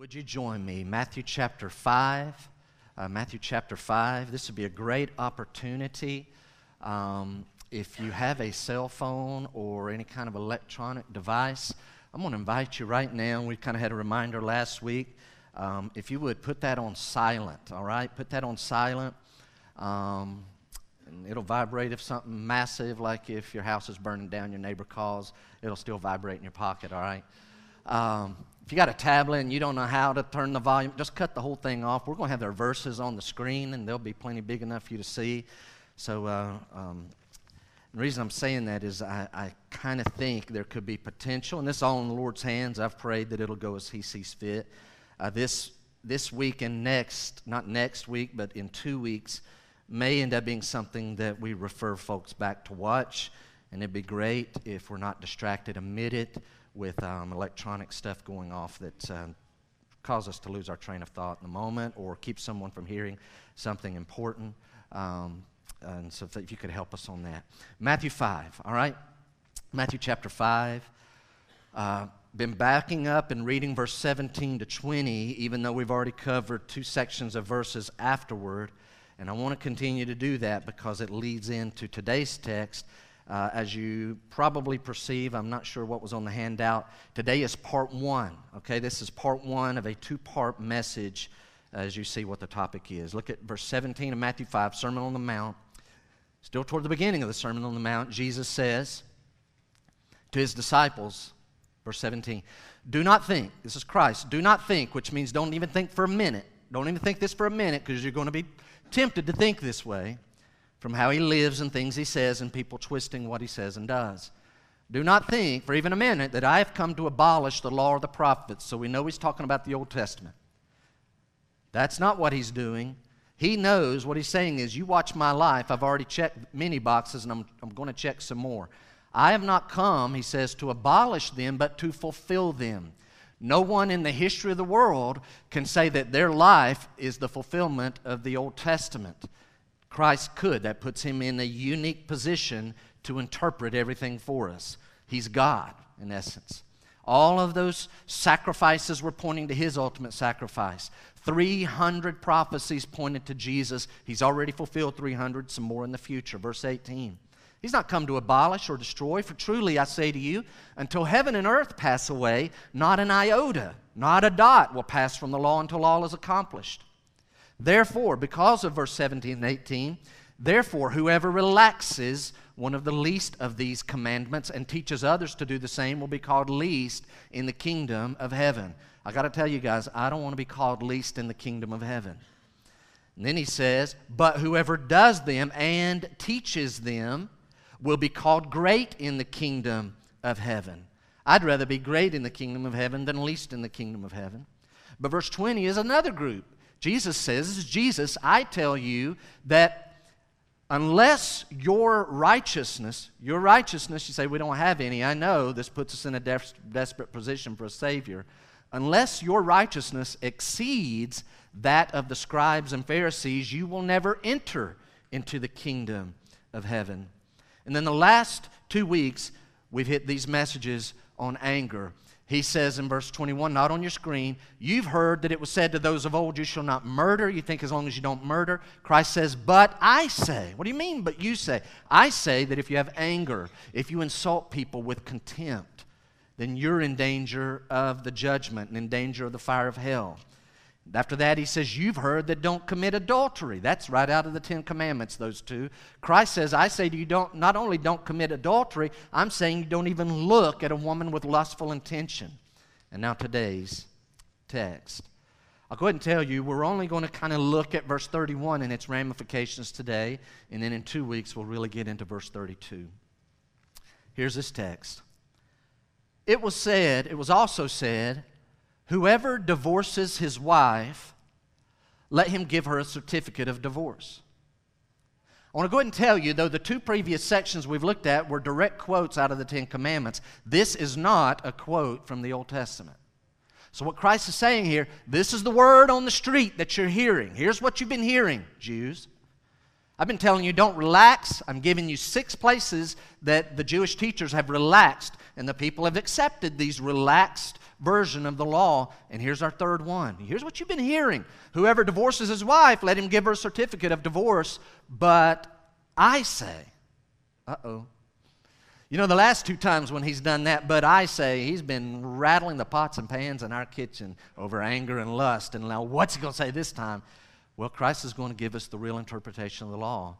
Would you join me? Matthew chapter 5. Uh, Matthew chapter 5. This would be a great opportunity. Um, if you have a cell phone or any kind of electronic device, I'm going to invite you right now. We kind of had a reminder last week. Um, if you would put that on silent, all right? Put that on silent. Um, and it'll vibrate if something massive, like if your house is burning down, your neighbor calls, it'll still vibrate in your pocket, all right? If you got a tablet and you don't know how to turn the volume, just cut the whole thing off. We're going to have their verses on the screen, and they'll be plenty big enough for you to see. So, uh, um, the reason I'm saying that is I, I kind of think there could be potential, and this is all in the Lord's hands. I've prayed that it'll go as He sees fit. Uh, this, this week and next, not next week, but in two weeks, may end up being something that we refer folks back to watch, and it'd be great if we're not distracted amid it with um, electronic stuff going off that um, cause us to lose our train of thought in the moment or keep someone from hearing something important. Um, and so if you could help us on that. Matthew 5, all right? Matthew chapter 5. Uh, been backing up and reading verse 17 to 20, even though we've already covered two sections of verses afterward. And I want to continue to do that because it leads into today's text uh, as you probably perceive, I'm not sure what was on the handout. Today is part one, okay? This is part one of a two part message as you see what the topic is. Look at verse 17 of Matthew 5, Sermon on the Mount. Still toward the beginning of the Sermon on the Mount, Jesus says to his disciples, verse 17, Do not think, this is Christ, do not think, which means don't even think for a minute. Don't even think this for a minute because you're going to be tempted to think this way from how he lives and things he says and people twisting what he says and does. Do not think for even a minute that I have come to abolish the law or the prophets. So we know he's talking about the Old Testament. That's not what he's doing. He knows what he's saying is, You watch my life. I've already checked many boxes and I'm, I'm going to check some more. I have not come, he says, to abolish them, but to fulfill them. No one in the history of the world can say that their life is the fulfillment of the Old Testament. Christ could. That puts him in a unique position to interpret everything for us. He's God, in essence. All of those sacrifices were pointing to his ultimate sacrifice. 300 prophecies pointed to Jesus. He's already fulfilled 300, some more in the future. Verse 18. He's not come to abolish or destroy, for truly I say to you, until heaven and earth pass away, not an iota, not a dot will pass from the law until all is accomplished. Therefore, because of verse 17 and 18, therefore, whoever relaxes one of the least of these commandments and teaches others to do the same will be called least in the kingdom of heaven. I got to tell you guys, I don't want to be called least in the kingdom of heaven. And then he says, But whoever does them and teaches them will be called great in the kingdom of heaven. I'd rather be great in the kingdom of heaven than least in the kingdom of heaven. But verse 20 is another group. Jesus says, Jesus, I tell you that unless your righteousness, your righteousness, you say, We don't have any. I know this puts us in a des- desperate position for a Savior. Unless your righteousness exceeds that of the scribes and Pharisees, you will never enter into the kingdom of heaven. And then the last two weeks, we've hit these messages on anger. He says in verse 21, not on your screen, you've heard that it was said to those of old, You shall not murder. You think as long as you don't murder. Christ says, But I say. What do you mean, but you say? I say that if you have anger, if you insult people with contempt, then you're in danger of the judgment and in danger of the fire of hell. After that, he says, You've heard that don't commit adultery. That's right out of the Ten Commandments, those two. Christ says, I say to you, don't, not only don't commit adultery, I'm saying you don't even look at a woman with lustful intention. And now today's text. I'll go ahead and tell you, we're only going to kind of look at verse 31 and its ramifications today, and then in two weeks, we'll really get into verse 32. Here's this text. It was said, it was also said, Whoever divorces his wife, let him give her a certificate of divorce. I want to go ahead and tell you, though the two previous sections we've looked at were direct quotes out of the Ten Commandments, this is not a quote from the Old Testament. So, what Christ is saying here, this is the word on the street that you're hearing. Here's what you've been hearing, Jews. I've been telling you, don't relax. I'm giving you six places that the Jewish teachers have relaxed, and the people have accepted these relaxed version of the law. And here's our third one. Here's what you've been hearing Whoever divorces his wife, let him give her a certificate of divorce. But I say, uh oh. You know, the last two times when he's done that, but I say, he's been rattling the pots and pans in our kitchen over anger and lust. And now, what's he going to say this time? Well, Christ is going to give us the real interpretation of the law.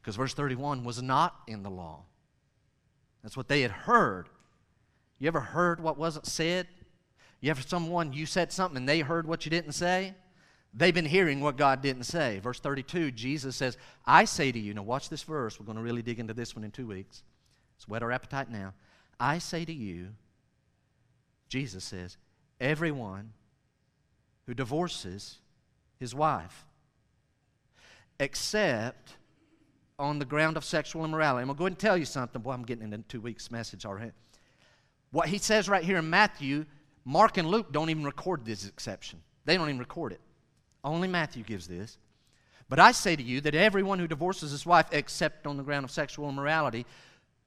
Because verse 31 was not in the law. That's what they had heard. You ever heard what wasn't said? You ever someone, you said something and they heard what you didn't say? They've been hearing what God didn't say. Verse 32, Jesus says, I say to you, now watch this verse. We're going to really dig into this one in two weeks. Let's whet our appetite now. I say to you, Jesus says, everyone who divorces his wife, except on the ground of sexual immorality. I'm going to go ahead and tell you something. Boy, I'm getting into two weeks' message already. What he says right here in Matthew, Mark and Luke don't even record this exception. They don't even record it. Only Matthew gives this. But I say to you that everyone who divorces his wife, except on the ground of sexual immorality,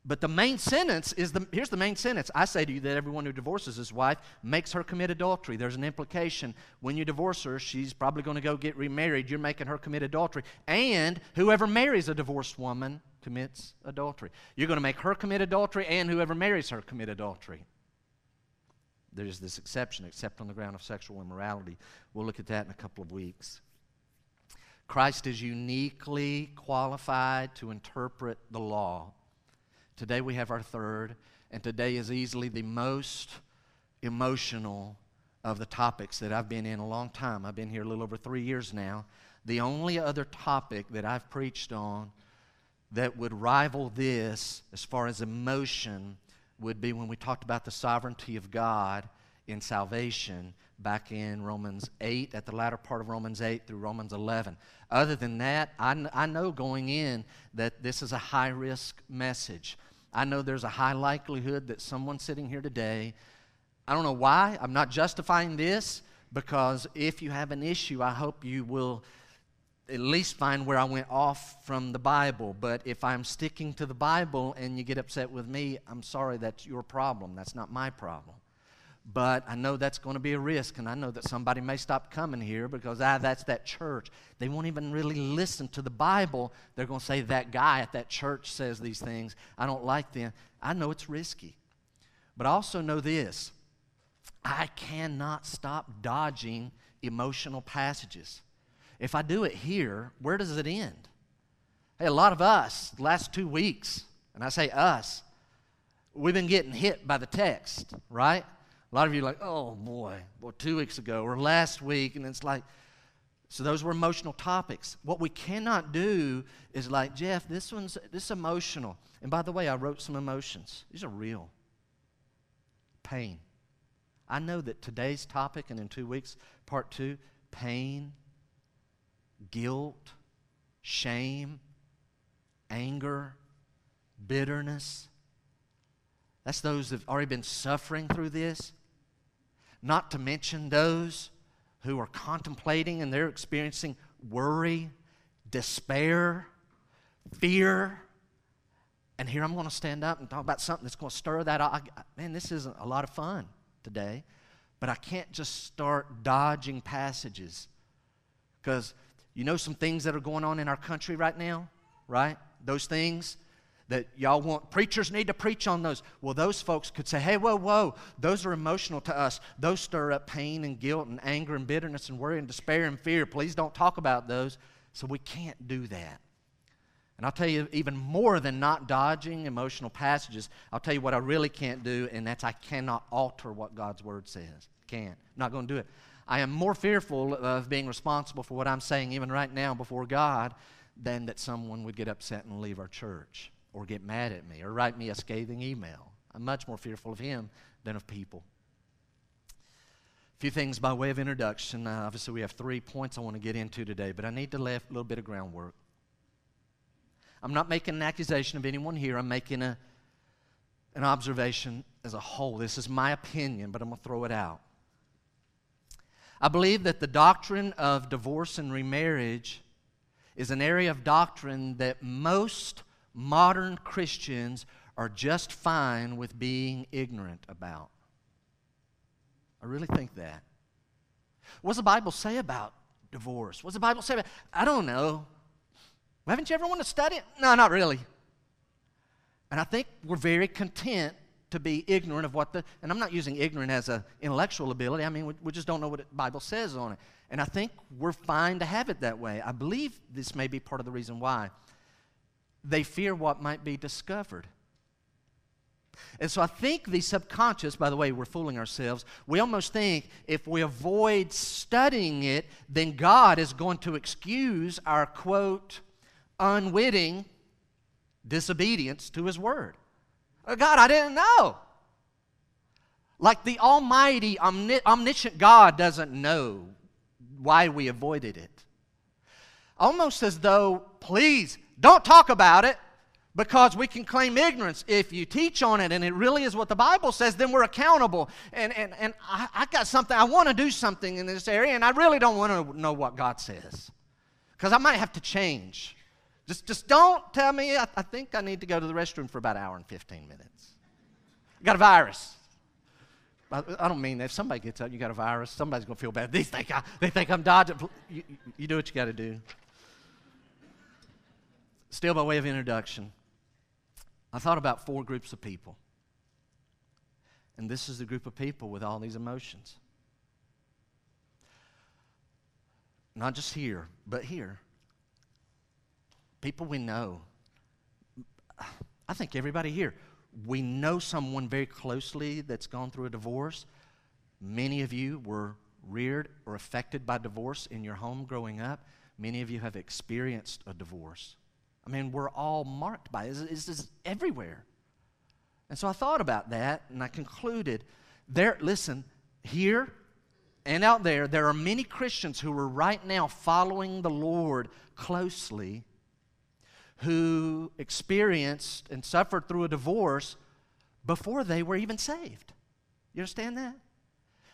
but the main sentence is the here's the main sentence. I say to you that everyone who divorces his wife makes her commit adultery. There's an implication. When you divorce her, she's probably going to go get remarried. You're making her commit adultery. And whoever marries a divorced woman commits adultery. You're going to make her commit adultery, and whoever marries her commit adultery. There's this exception, except on the ground of sexual immorality. We'll look at that in a couple of weeks. Christ is uniquely qualified to interpret the law Today we have our third, and today is easily the most emotional of the topics that I've been in a long time. I've been here a little over three years now. The only other topic that I've preached on that would rival this as far as emotion would be when we talked about the sovereignty of God in salvation back in Romans 8, at the latter part of Romans 8 through Romans 11. Other than that, I, I know going in that this is a high risk message. I know there's a high likelihood that someone sitting here today, I don't know why, I'm not justifying this, because if you have an issue, I hope you will at least find where I went off from the Bible. But if I'm sticking to the Bible and you get upset with me, I'm sorry, that's your problem. That's not my problem. But I know that's going to be a risk, and I know that somebody may stop coming here because ah, that's that church. They won't even really listen to the Bible. They're going to say that guy at that church says these things. I don't like them. I know it's risky. But I also know this I cannot stop dodging emotional passages. If I do it here, where does it end? Hey, a lot of us, last two weeks, and I say us, we've been getting hit by the text, right? A lot of you are like, oh boy, well, two weeks ago or last week, and it's like, so those were emotional topics. What we cannot do is like, Jeff, this one's this emotional. And by the way, I wrote some emotions. These are real. Pain. I know that today's topic and in two weeks, part two, pain, guilt, shame, anger, bitterness. That's those that have already been suffering through this not to mention those who are contemplating and they're experiencing worry, despair, fear. And here I'm going to stand up and talk about something that's going to stir that. I, man, this isn't a lot of fun today, but I can't just start dodging passages because you know some things that are going on in our country right now, right? Those things that y'all want preachers need to preach on those. Well, those folks could say, hey, whoa, whoa, those are emotional to us. Those stir up pain and guilt and anger and bitterness and worry and despair and fear. Please don't talk about those. So we can't do that. And I'll tell you, even more than not dodging emotional passages, I'll tell you what I really can't do, and that's I cannot alter what God's Word says. Can't. not going to do it. I am more fearful of being responsible for what I'm saying, even right now, before God, than that someone would get upset and leave our church or get mad at me or write me a scathing email. I'm much more fearful of him than of people. A few things by way of introduction. Uh, obviously, we have three points I want to get into today, but I need to lay a little bit of groundwork. I'm not making an accusation of anyone here. I'm making a, an observation as a whole. This is my opinion, but I'm going to throw it out. I believe that the doctrine of divorce and remarriage is an area of doctrine that most modern Christians are just fine with being ignorant about. I really think that. What does the Bible say about divorce? What does the Bible say about I don't know. Haven't you ever wanted to study it? No, not really. And I think we're very content to be ignorant of what the, and I'm not using ignorant as an intellectual ability. I mean, we, we just don't know what the Bible says on it. And I think we're fine to have it that way. I believe this may be part of the reason why. They fear what might be discovered. And so I think the subconscious, by the way, we're fooling ourselves. We almost think if we avoid studying it, then God is going to excuse our quote, unwitting disobedience to His Word. God, I didn't know. Like the Almighty, omniscient God doesn't know why we avoided it. Almost as though, please, don't talk about it because we can claim ignorance. If you teach on it and it really is what the Bible says, then we're accountable. And, and, and I, I got something, I want to do something in this area, and I really don't want to know what God says because I might have to change. Just, just don't tell me, I, I think I need to go to the restroom for about an hour and 15 minutes. I got a virus. I, I don't mean that. If somebody gets out, you got a virus, somebody's going to feel bad. They think, I, they think I'm dodging. You, you do what you got to do. Still, by way of introduction, I thought about four groups of people. And this is the group of people with all these emotions. Not just here, but here people we know. I think everybody here, we know someone very closely that's gone through a divorce. Many of you were reared or affected by divorce in your home growing up. Many of you have experienced a divorce. I mean, we're all marked by it. This is everywhere. And so I thought about that and I concluded there, listen, here and out there, there are many Christians who are right now following the Lord closely who experienced and suffered through a divorce before they were even saved. You understand that?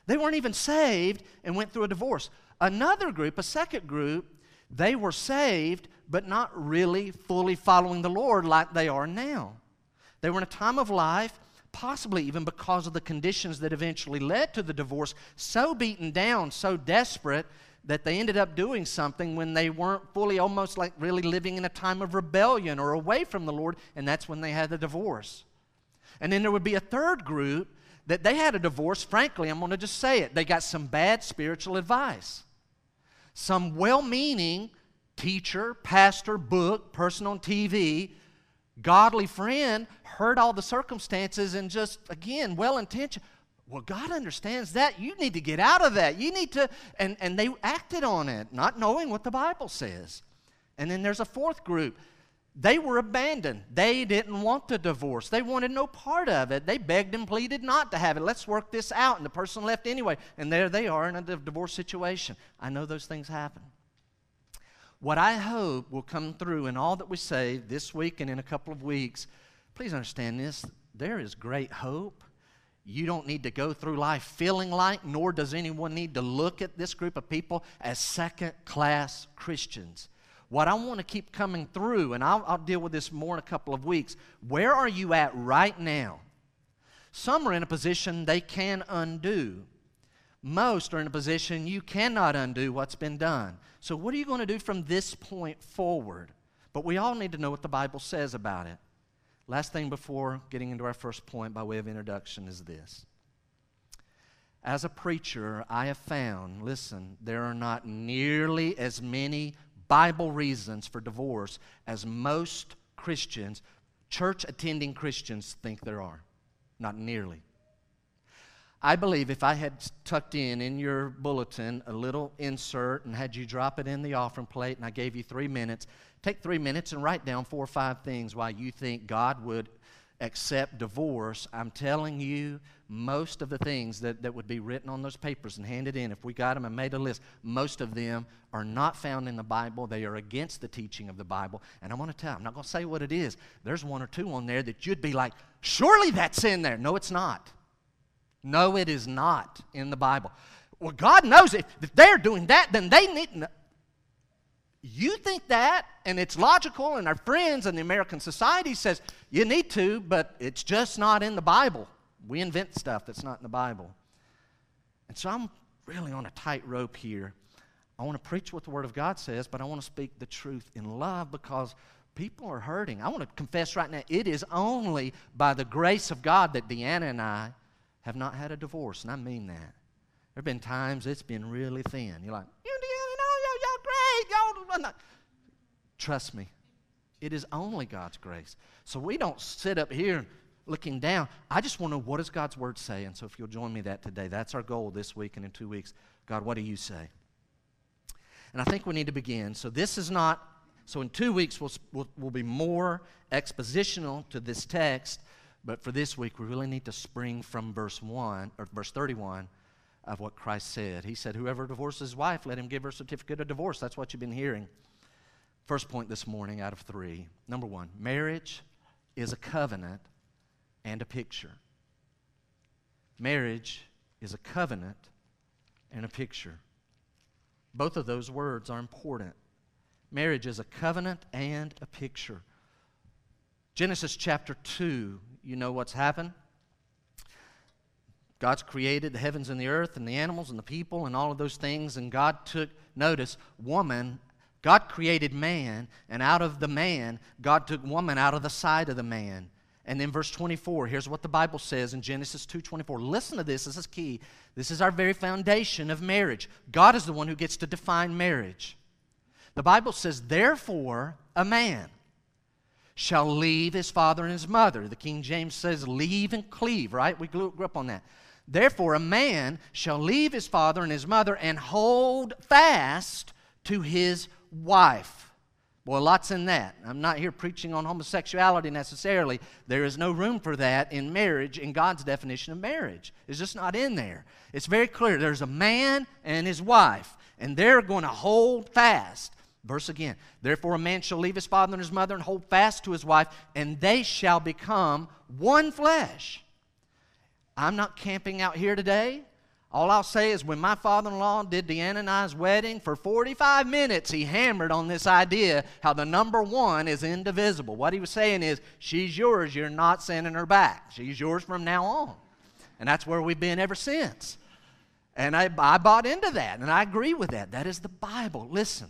They weren't even saved and went through a divorce. Another group, a second group, they were saved, but not really fully following the Lord like they are now. They were in a time of life, possibly even because of the conditions that eventually led to the divorce, so beaten down, so desperate that they ended up doing something when they weren't fully almost like really living in a time of rebellion or away from the Lord, and that's when they had the divorce. And then there would be a third group that they had a divorce. Frankly, I'm going to just say it. They got some bad spiritual advice. Some well meaning teacher, pastor, book, person on TV, godly friend heard all the circumstances and just, again, well intentioned well, God understands that. You need to get out of that. You need to, and, and they acted on it, not knowing what the Bible says. And then there's a fourth group. They were abandoned. They didn't want the divorce. They wanted no part of it. They begged and pleaded not to have it. Let's work this out. And the person left anyway. And there they are in a divorce situation. I know those things happen. What I hope will come through in all that we say this week and in a couple of weeks, please understand this there is great hope you don't need to go through life feeling like, nor does anyone need to look at this group of people as second class Christians. What I want to keep coming through, and I'll, I'll, deal with this more in a couple of weeks, where are you at right now? Some are in a position they can undo. Most are in a position you cannot undo what's been done. So, what are you going to do from this point forward? But we all need to know what the Bible says about it. Last thing before getting into our first point by way of introduction is this. As a preacher, I have found, listen, there are not nearly as many Bible reasons for divorce as most Christians, church attending Christians, think there are. Not nearly. I believe if I had tucked in in your bulletin a little insert and had you drop it in the offering plate and I gave you three minutes, Take three minutes and write down four or five things why you think God would accept divorce. I'm telling you, most of the things that, that would be written on those papers and handed in, if we got them and made a list, most of them are not found in the Bible. They are against the teaching of the Bible. And I'm going to tell, I'm not going to say what it is. There's one or two on there that you'd be like, surely that's in there. No, it's not. No, it is not in the Bible. Well, God knows if, if they're doing that, then they need. You think that, and it's logical, and our friends and the American society says you need to, but it's just not in the Bible. We invent stuff that's not in the Bible. And so I'm really on a tightrope here. I want to preach what the Word of God says, but I want to speak the truth in love because people are hurting. I want to confess right now it is only by the grace of God that Deanna and I have not had a divorce, and I mean that. There have been times it's been really thin. You're like, you y'all, y'all great. Y'all, Trust me, it is only God's grace. So we don't sit up here looking down. I just want to know what does God's word say? And so if you'll join me that today, that's our goal this week and in two weeks. God, what do you say? And I think we need to begin. So this is not, so in two weeks we'll, we'll, we'll be more expositional to this text, but for this week we really need to spring from verse 1, or verse 31 of what Christ said. He said, Whoever divorces his wife, let him give her a certificate of divorce. That's what you've been hearing. First point this morning out of three. Number one, marriage is a covenant and a picture. Marriage is a covenant and a picture. Both of those words are important. Marriage is a covenant and a picture. Genesis chapter 2, you know what's happened? God's created the heavens and the earth and the animals and the people and all of those things, and God took notice, woman God created man, and out of the man, God took woman out of the side of the man. And then verse 24, here's what the Bible says in Genesis 2:24. Listen to this, this is key. This is our very foundation of marriage. God is the one who gets to define marriage. The Bible says, "Therefore, a man shall leave his father and his mother." The King James says, "Leave and cleave," right? We grew up on that. Therefore, a man shall leave his father and his mother and hold fast to his wife. Boy, lots in that. I'm not here preaching on homosexuality necessarily. There is no room for that in marriage, in God's definition of marriage. It's just not in there. It's very clear. There's a man and his wife, and they're going to hold fast. Verse again. Therefore, a man shall leave his father and his mother and hold fast to his wife, and they shall become one flesh. I'm not camping out here today. All I'll say is when my father in law did Deanna and I's wedding, for 45 minutes he hammered on this idea how the number one is indivisible. What he was saying is, she's yours, you're not sending her back. She's yours from now on. And that's where we've been ever since. And I, I bought into that, and I agree with that. That is the Bible. Listen,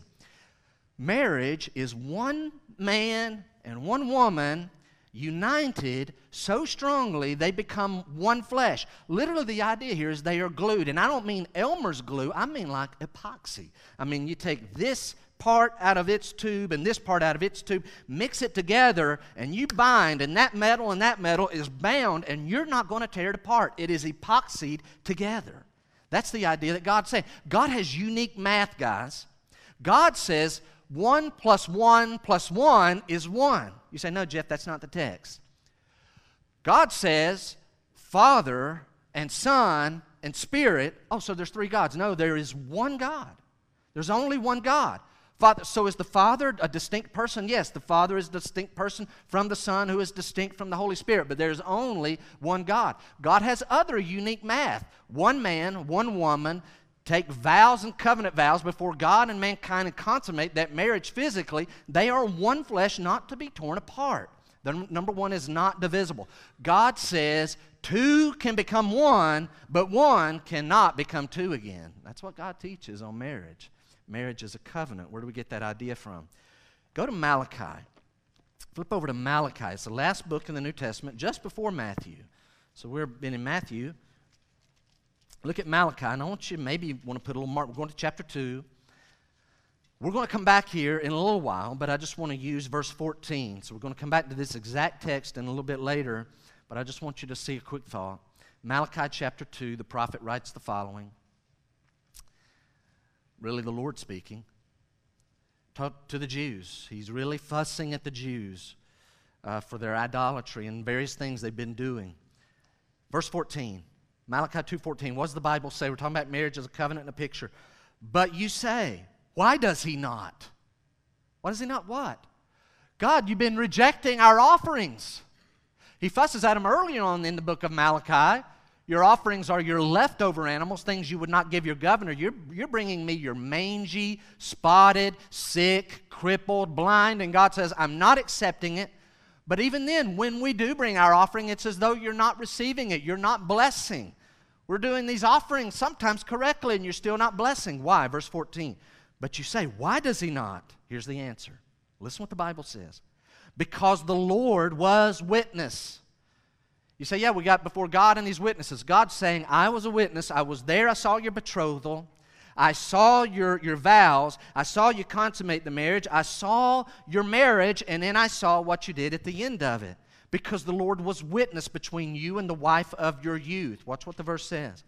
marriage is one man and one woman united so strongly they become one flesh. Literally, the idea here is they are glued. And I don't mean Elmer's glue, I mean like epoxy. I mean, you take this part out of its tube and this part out of its tube, mix it together, and you bind, and that metal and that metal is bound, and you're not going to tear it apart. It is epoxied together. That's the idea that God's saying. God has unique math, guys. God says, 1 plus 1 plus 1 is 1. You say, no, Jeff, that's not the text. God says, Father and Son and Spirit. Oh, so there's three gods. No, there is one God. There's only one God. Father, so is the Father a distinct person? Yes, the Father is a distinct person from the Son, who is distinct from the Holy Spirit, but there's only one God. God has other unique math one man, one woman, take vows and covenant vows before God and mankind and consummate that marriage physically, they are one flesh not to be torn apart. The number one is not divisible. God says two can become one, but one cannot become two again. That's what God teaches on marriage. Marriage is a covenant. Where do we get that idea from? Go to Malachi. Flip over to Malachi. It's the last book in the New Testament, just before Matthew. So we've been in Matthew Look at Malachi, and I want you maybe want to put a little mark. We're going to chapter 2. We're going to come back here in a little while, but I just want to use verse 14. So we're going to come back to this exact text in a little bit later, but I just want you to see a quick thought. Malachi chapter 2, the prophet writes the following. Really, the Lord speaking. Talk to the Jews. He's really fussing at the Jews uh, for their idolatry and various things they've been doing. Verse 14. Malachi 2.14, what does the Bible say? We're talking about marriage as a covenant and a picture. But you say, why does he not? Why does he not what? God, you've been rejecting our offerings. He fusses at them earlier on in the book of Malachi. Your offerings are your leftover animals, things you would not give your governor. You're, you're bringing me your mangy, spotted, sick, crippled, blind, and God says, I'm not accepting it. But even then, when we do bring our offering, it's as though you're not receiving it, you're not blessing. We're doing these offerings sometimes correctly, and you're still not blessing. Why? Verse 14. But you say, Why does he not? Here's the answer. Listen what the Bible says. Because the Lord was witness. You say, Yeah, we got before God and these witnesses. God's saying, I was a witness. I was there. I saw your betrothal. I saw your, your vows. I saw you consummate the marriage. I saw your marriage, and then I saw what you did at the end of it. Because the Lord was witness between you and the wife of your youth. Watch what the verse says.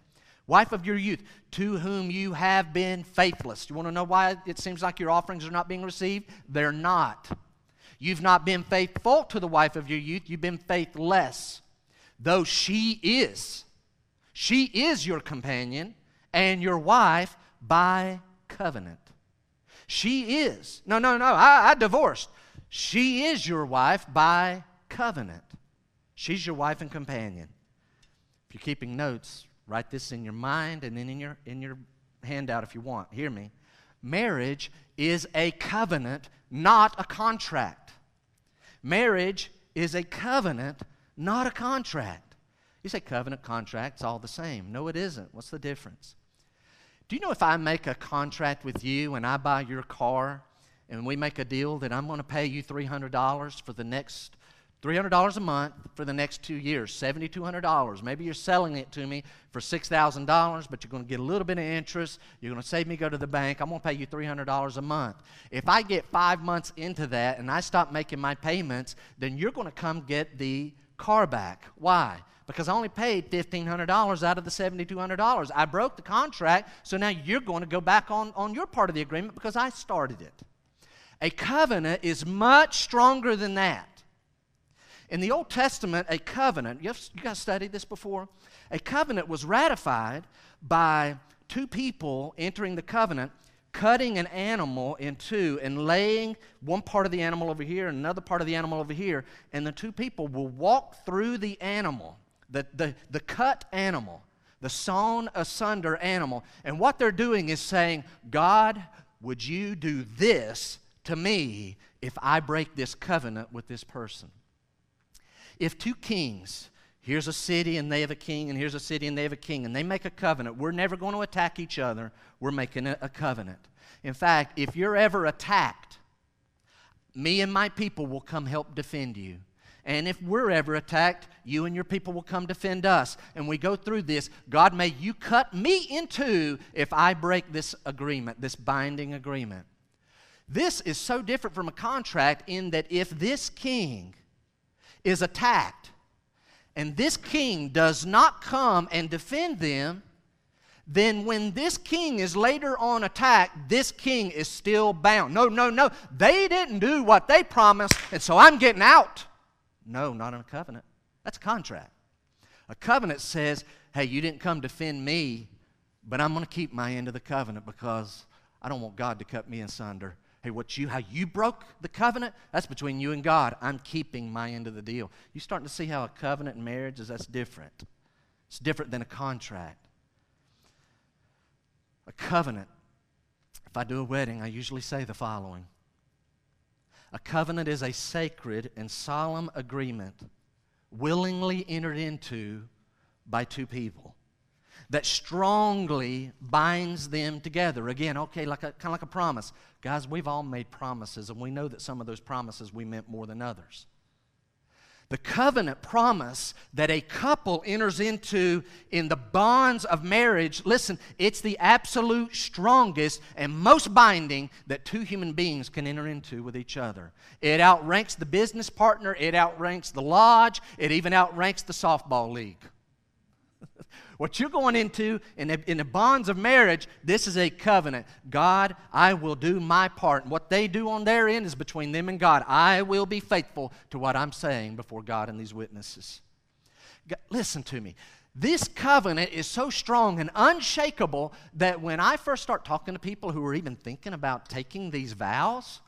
Wife of your youth, to whom you have been faithless. You want to know why it seems like your offerings are not being received? They're not. You've not been faithful to the wife of your youth, you've been faithless. Though she is. She is your companion and your wife by covenant. She is. No, no, no, I, I divorced. She is your wife by covenant. She's your wife and companion. If you're keeping notes, write this in your mind and then in your, in your handout if you want. Hear me. Marriage is a covenant, not a contract. Marriage is a covenant, not a contract. You say covenant, contract, it's all the same. No, it isn't. What's the difference? Do you know if I make a contract with you and I buy your car and we make a deal that I'm going to pay you $300 for the next $300 a month for the next two years, $7,200. Maybe you're selling it to me for $6,000, but you're going to get a little bit of interest. You're going to save me go to the bank. I'm going to pay you $300 a month. If I get five months into that and I stop making my payments, then you're going to come get the car back. Why? Because I only paid $1,500 out of the $7,200. I broke the contract, so now you're going to go back on, on your part of the agreement because I started it. A covenant is much stronger than that. In the Old Testament, a covenant, you, have, you guys studied this before? A covenant was ratified by two people entering the covenant cutting an animal in two and laying one part of the animal over here and another part of the animal over here, and the two people will walk through the animal the, the, the cut animal, the sawn asunder animal. And what they're doing is saying, God, would you do this to me if I break this covenant with this person? If two kings, here's a city and they have a king, and here's a city and they have a king, and they make a covenant, we're never going to attack each other. We're making a, a covenant. In fact, if you're ever attacked, me and my people will come help defend you. And if we're ever attacked, you and your people will come defend us. And we go through this. God, may you cut me in two if I break this agreement, this binding agreement. This is so different from a contract in that if this king is attacked and this king does not come and defend them, then when this king is later on attacked, this king is still bound. No, no, no. They didn't do what they promised, and so I'm getting out. No, not in a covenant. That's a contract. A covenant says, hey, you didn't come defend me, but I'm going to keep my end of the covenant because I don't want God to cut me asunder. Hey, what you how you broke the covenant, that's between you and God. I'm keeping my end of the deal. You starting to see how a covenant in marriage is that's different. It's different than a contract. A covenant. If I do a wedding, I usually say the following. A covenant is a sacred and solemn agreement willingly entered into by two people that strongly binds them together. Again, okay, like kind of like a promise. Guys, we've all made promises, and we know that some of those promises we meant more than others. The covenant promise that a couple enters into in the bonds of marriage, listen, it's the absolute strongest and most binding that two human beings can enter into with each other. It outranks the business partner, it outranks the lodge, it even outranks the softball league. What you're going into in the, in the bonds of marriage, this is a covenant. God, I will do my part. And what they do on their end is between them and God. I will be faithful to what I'm saying before God and these witnesses. God, listen to me. This covenant is so strong and unshakable that when I first start talking to people who are even thinking about taking these vows,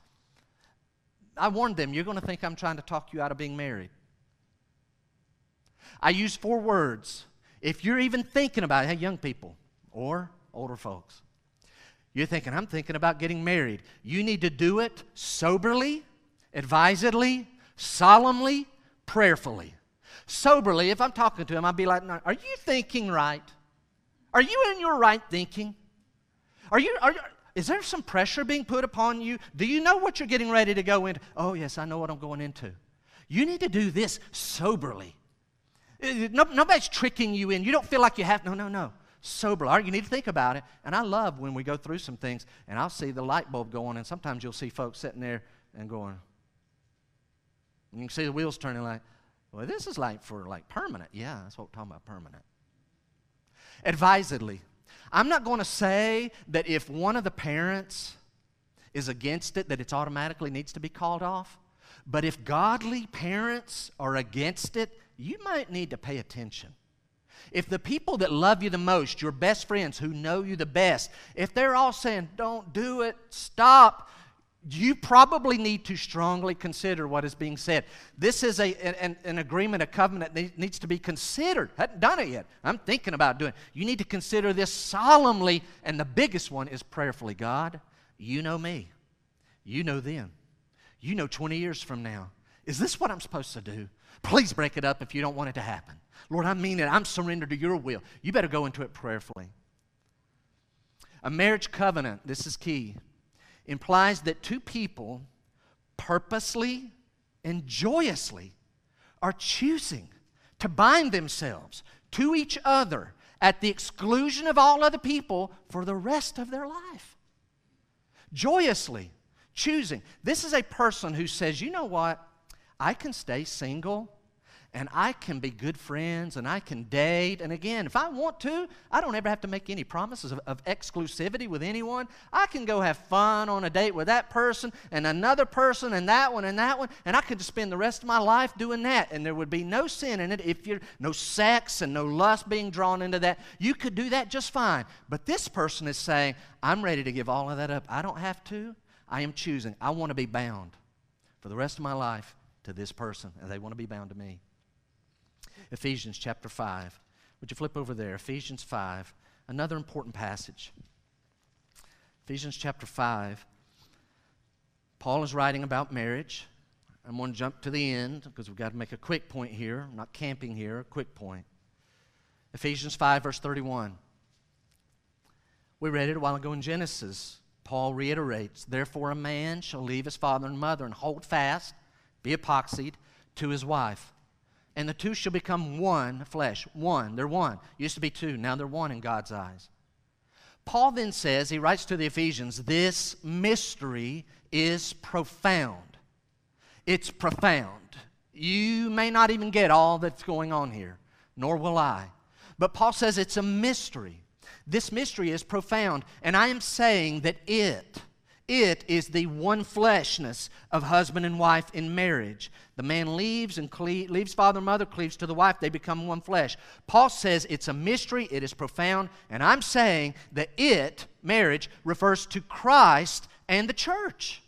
I warned them, you're going to think I'm trying to talk you out of being married. I use four words if you're even thinking about it, hey, young people or older folks, you're thinking, I'm thinking about getting married. You need to do it soberly, advisedly, solemnly, prayerfully. Soberly, if I'm talking to him, I'd be like, Are you thinking right? Are you in your right thinking? Are you, are you, is there some pressure being put upon you? Do you know what you're getting ready to go into? Oh, yes, I know what I'm going into. You need to do this soberly. No, nobody's tricking you in. You don't feel like you have. No, no, no. Soberly. All right, you need to think about it. And I love when we go through some things and I'll see the light bulb going, and sometimes you'll see folks sitting there and going, you can see the wheels turning like, well, this is like for like permanent. Yeah, that's what we're talking about, permanent. Advisedly. I'm not going to say that if one of the parents is against it, that it automatically needs to be called off. But if godly parents are against it, you might need to pay attention. If the people that love you the most, your best friends who know you the best, if they're all saying, don't do it, stop, you probably need to strongly consider what is being said. This is a, an, an agreement, a covenant that needs to be considered. I haven't done it yet. I'm thinking about doing it. You need to consider this solemnly, and the biggest one is prayerfully God, you know me. You know them. You know 20 years from now. Is this what I'm supposed to do? Please break it up if you don't want it to happen. Lord, I mean it. I'm surrendered to your will. You better go into it prayerfully. A marriage covenant, this is key implies that two people purposely and joyously are choosing to bind themselves to each other at the exclusion of all other people for the rest of their life. Joyously choosing. This is a person who says, you know what? I can stay single and I can be good friends and I can date. And again, if I want to, I don't ever have to make any promises of, of, exclusivity with anyone. I can go have fun on a date with that person and another person and that one and that one, and I could just spend the rest of my life doing that. And there would be no sin in it if you're no sex and no lust being drawn into that. You could do that just fine. But this person is saying, I'm ready to give all of that up. I don't have to. I am choosing. I want to be bound for the rest of my life to this person, and they want to be bound to me. Ephesians chapter 5. Would you flip over there? Ephesians 5, another important passage. Ephesians chapter 5. Paul is writing about marriage. I'm going to jump to the end because we've got to make a quick point here. I'm not camping here, a quick point. Ephesians 5, verse 31. We read it a while ago in Genesis. Paul reiterates, Therefore, a man shall leave his father and mother and hold fast, be epoxied, to his wife and the two shall become one flesh. One. They're one. Used to be two. Now they're one in God's eyes. Paul then says, he writes to the Ephesians, this mystery is profound. It's profound. You may not even get all that's going on here, nor will I. But Paul says it's a mystery. This mystery is profound. And I am saying that it, it is the one fleshness of husband and wife in marriage. The man leaves and cle- leaves father and mother, cleaves to the wife, they become one flesh. Paul says it's a mystery, it is profound, and I'm saying that it, marriage, refers to Christ and the church.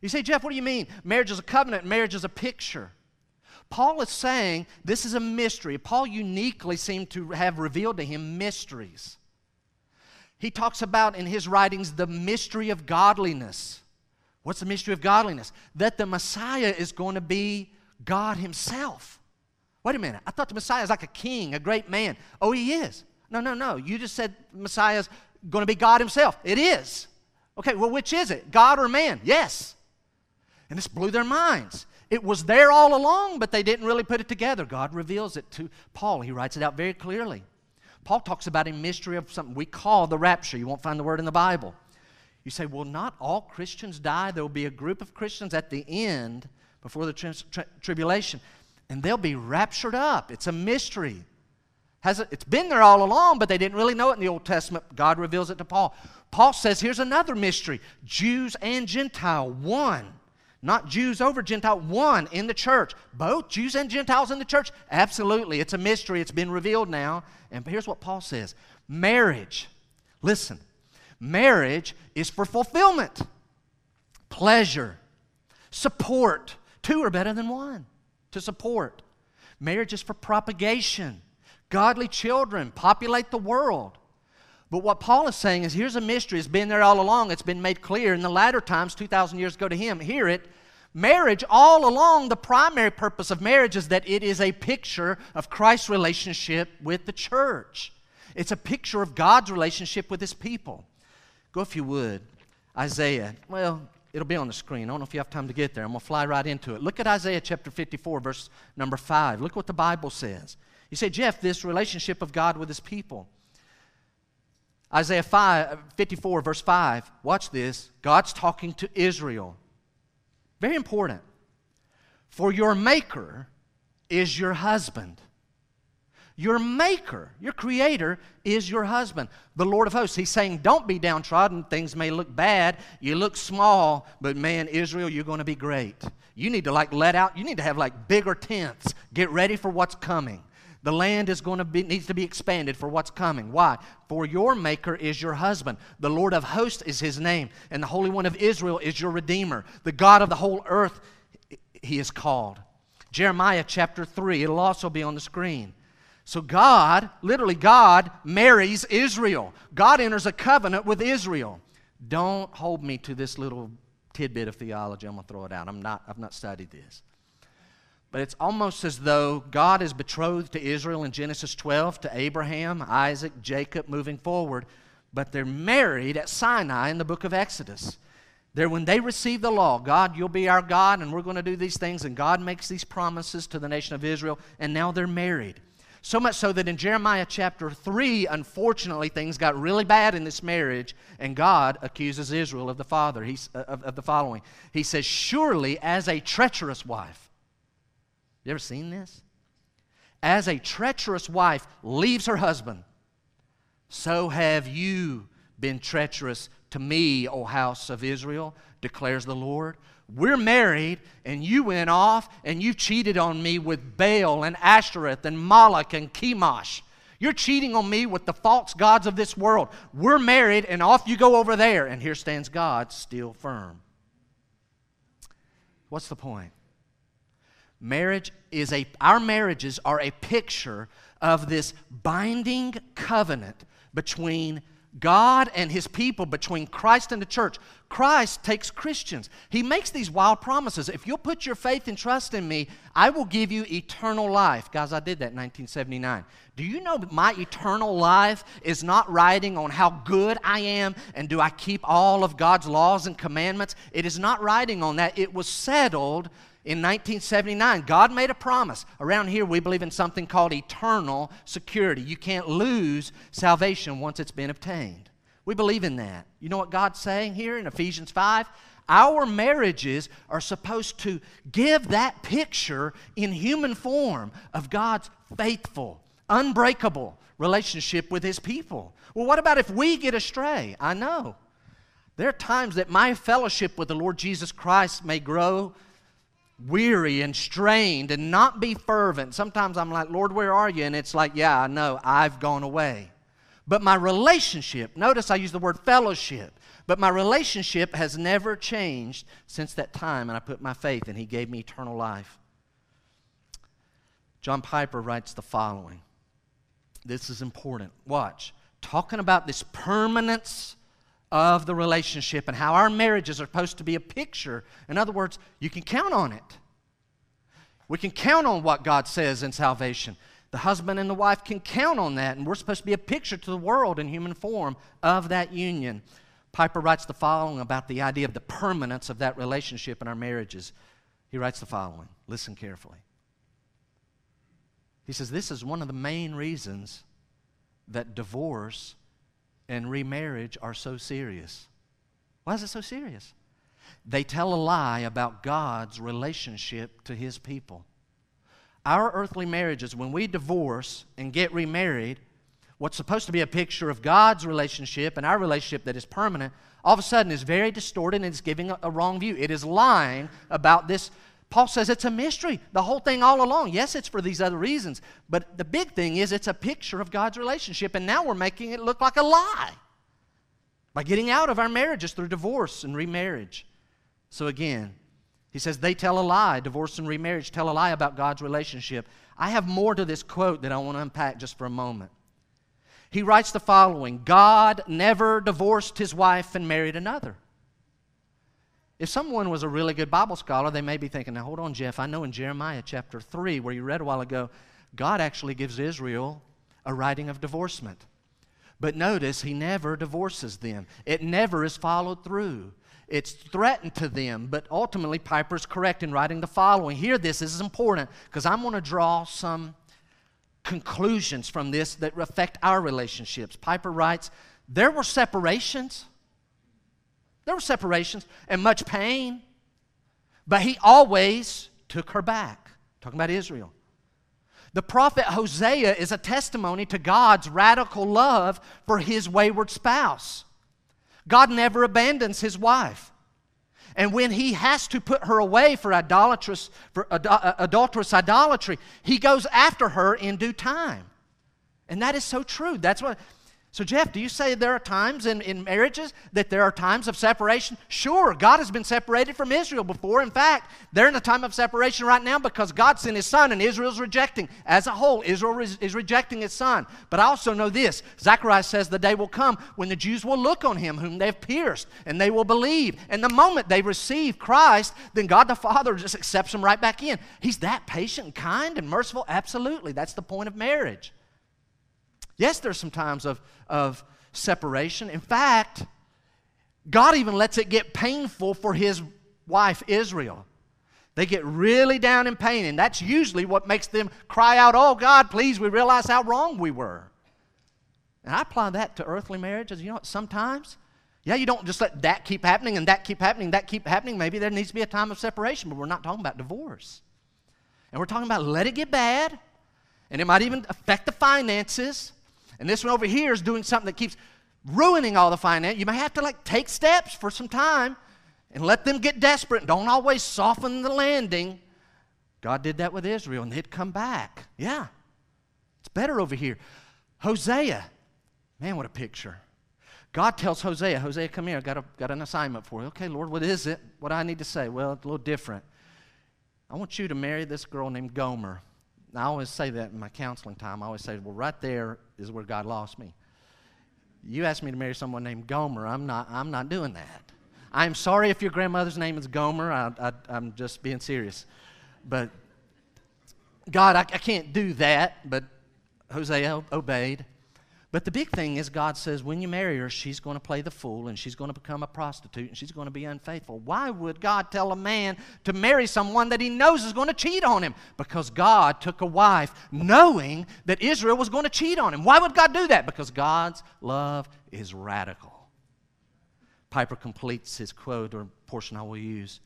You say, Jeff, what do you mean? Marriage is a covenant, marriage is a picture. Paul is saying this is a mystery. Paul uniquely seemed to have revealed to him mysteries. He talks about in his writings the mystery of godliness. What's the mystery of godliness? That the Messiah is going to be God Himself. Wait a minute. I thought the Messiah is like a king, a great man. Oh, He is. No, no, no. You just said Messiah is going to be God Himself. It is. Okay, well, which is it? God or man? Yes. And this blew their minds. It was there all along, but they didn't really put it together. God reveals it to Paul. He writes it out very clearly. Paul talks about a mystery of something we call the rapture. You won't find the word in the Bible. You say, well, not all Christians die. There will be a group of Christians at the end before the tri- tri- tribulation, and they'll be raptured up. It's a mystery. Has it, it's been there all along, but they didn't really know it in the Old Testament. God reveals it to Paul. Paul says, here's another mystery Jews and Gentile, one. Not Jews over Gentile, one in the church. Both Jews and Gentiles in the church? Absolutely. It's a mystery. It's been revealed now. And here's what Paul says marriage. Listen, marriage is for fulfillment, pleasure, support. Two are better than one to support. Marriage is for propagation. Godly children populate the world. But what Paul is saying is here's a mystery. It's been there all along. It's been made clear in the latter times, 2,000 years ago to him. Hear it. Marriage, all along, the primary purpose of marriage is that it is a picture of Christ's relationship with the church. It's a picture of God's relationship with his people. Go, if you would, Isaiah. Well, it'll be on the screen. I don't know if you have time to get there. I'm going to fly right into it. Look at Isaiah chapter 54, verse number 5. Look what the Bible says. You say, Jeff, this relationship of God with his people. Isaiah 5, 54, verse 5. Watch this. God's talking to Israel. Very important. For your maker is your husband. Your maker, your creator, is your husband, the Lord of hosts. He's saying, Don't be downtrodden. Things may look bad. You look small, but man, Israel, you're going to be great. You need to like let out, you need to have like bigger tents. Get ready for what's coming. The land is going to be, needs to be expanded for what's coming. Why? For your maker is your husband. The Lord of hosts is his name, and the Holy One of Israel is your redeemer. The God of the whole earth, he is called. Jeremiah chapter 3, it'll also be on the screen. So, God, literally, God marries Israel. God enters a covenant with Israel. Don't hold me to this little tidbit of theology. I'm going to throw it out. I'm not, I've not studied this. But it's almost as though God is betrothed to Israel in Genesis 12 to Abraham, Isaac, Jacob moving forward, but they're married at Sinai in the book of Exodus. There, when they receive the law, God, you'll be our God, and we're going to do these things, and God makes these promises to the nation of Israel, and now they're married. So much so that in Jeremiah chapter 3, unfortunately, things got really bad in this marriage, and God accuses Israel of the father. He's, uh, of, of the following. He says, Surely as a treacherous wife. You ever seen this? As a treacherous wife leaves her husband, so have you been treacherous to me, O house of Israel, declares the Lord. We're married, and you went off and you cheated on me with Baal and Ashtoreth and Moloch and Chemosh. You're cheating on me with the false gods of this world. We're married, and off you go over there, and here stands God still firm. What's the point? Marriage is a, our marriages are a picture of this binding covenant between God and his people, between Christ and the church. Christ takes Christians. He makes these wild promises. If you'll put your faith and trust in me, I will give you eternal life. Guys, I did that in 1979. Do you know that my eternal life is not riding on how good I am and do I keep all of God's laws and commandments? It is not riding on that. It was settled in 1979, God made a promise. Around here, we believe in something called eternal security. You can't lose salvation once it's been obtained. We believe in that. You know what God's saying here in Ephesians 5? Our marriages are supposed to give that picture in human form of God's faithful, unbreakable relationship with His people. Well, what about if we get astray? I know. There are times that my fellowship with the Lord Jesus Christ may grow weary and strained and not be fervent. Sometimes I'm like, Lord, where are you? And it's like, yeah, I know, I've gone away. But my relationship, notice I use the word fellowship, but my relationship has never changed since that time, and I put my faith, and He gave me eternal life. John Piper writes the following. This is important. Watch. Talking about this permanence of the relationship and how our marriages are supposed to be a picture. In other words, you can count on it. We can count on what God says in salvation. The husband and the wife can count on that, and we're supposed to be a picture to the world in human form of that union. Piper writes the following about the idea of the permanence of that relationship in our marriages. He writes the following listen carefully. He says, This is one of the main reasons that divorce and remarriage are so serious. Why is it so serious? They tell a lie about God's relationship to His people. Our earthly marriages, when we divorce and get remarried, what's supposed to be a picture of God's relationship and our relationship that is permanent, all of a sudden is very distorted and it's giving a, a wrong view. It is lying about this Paul says it's a mystery, the whole thing all along. Yes, it's for these other reasons, but the big thing is it's a picture of God's relationship, and now we're making it look like a lie by getting out of our marriages through divorce and remarriage. So again, he says they tell a lie, divorce and remarriage tell a lie about God's relationship. I have more to this quote that I want to unpack just for a moment. He writes the following God never divorced his wife and married another. If someone was a really good Bible scholar, they may be thinking, now hold on, Jeff, I know in Jeremiah chapter 3, where you read a while ago, God actually gives Israel a writing of divorcement. But notice, he never divorces them, it never is followed through. It's threatened to them, but ultimately Piper's correct in writing the following. Hear this, this is important because I'm going to draw some conclusions from this that affect our relationships. Piper writes, There were separations. There were separations and much pain, but he always took her back. Talking about Israel. The prophet Hosea is a testimony to God's radical love for his wayward spouse. God never abandons his wife. And when he has to put her away for idolatrous, for uh, adulterous idolatry, he goes after her in due time. And that is so true. That's what so, Jeff, do you say there are times in, in marriages that there are times of separation? Sure, God has been separated from Israel before. In fact, they're in a time of separation right now because God sent His Son and Israel's rejecting. As a whole, Israel is rejecting His Son. But I also know this Zechariah says the day will come when the Jews will look on Him whom they've pierced and they will believe. And the moment they receive Christ, then God the Father just accepts them right back in. He's that patient kind and merciful? Absolutely. That's the point of marriage. Yes, there's some times of, of separation. In fact, God even lets it get painful for his wife, Israel. They get really down in pain, and that's usually what makes them cry out, Oh God, please, we realize how wrong we were. And I apply that to earthly marriages. You know what? Sometimes, yeah, you don't just let that keep happening and that keep happening, that keep happening. Maybe there needs to be a time of separation, but we're not talking about divorce. And we're talking about let it get bad, and it might even affect the finances. And this one over here is doing something that keeps ruining all the finance. You may have to like take steps for some time and let them get desperate. Don't always soften the landing. God did that with Israel and they'd come back. Yeah. It's better over here. Hosea. Man, what a picture. God tells Hosea, Hosea, come here. I got, a, got an assignment for you. Okay, Lord, what is it? What do I need to say? Well, it's a little different. I want you to marry this girl named Gomer. I always say that in my counseling time. I always say, well, right there is where God lost me. You asked me to marry someone named Gomer. I'm not, I'm not doing that. I'm sorry if your grandmother's name is Gomer. I, am just being serious. But God, I, I can't do that. But Hosea obeyed. But the big thing is, God says, when you marry her, she's going to play the fool and she's going to become a prostitute and she's going to be unfaithful. Why would God tell a man to marry someone that he knows is going to cheat on him? Because God took a wife knowing that Israel was going to cheat on him. Why would God do that? Because God's love is radical. Piper completes his quote or portion I will use.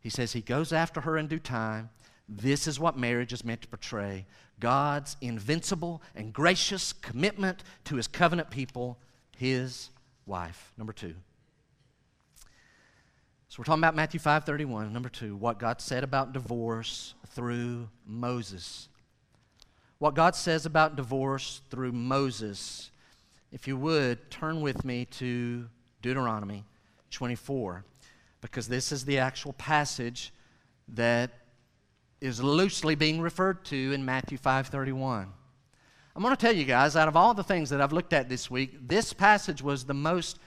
He says, He goes after her in due time. This is what marriage is meant to portray God's invincible and gracious commitment to his covenant people, his wife. Number two. So we're talking about Matthew 5:31. Number 2, what God said about divorce through Moses. What God says about divorce through Moses. If you would, turn with me to Deuteronomy 24 because this is the actual passage that is loosely being referred to in Matthew 5:31. I'm going to tell you guys out of all the things that I've looked at this week, this passage was the most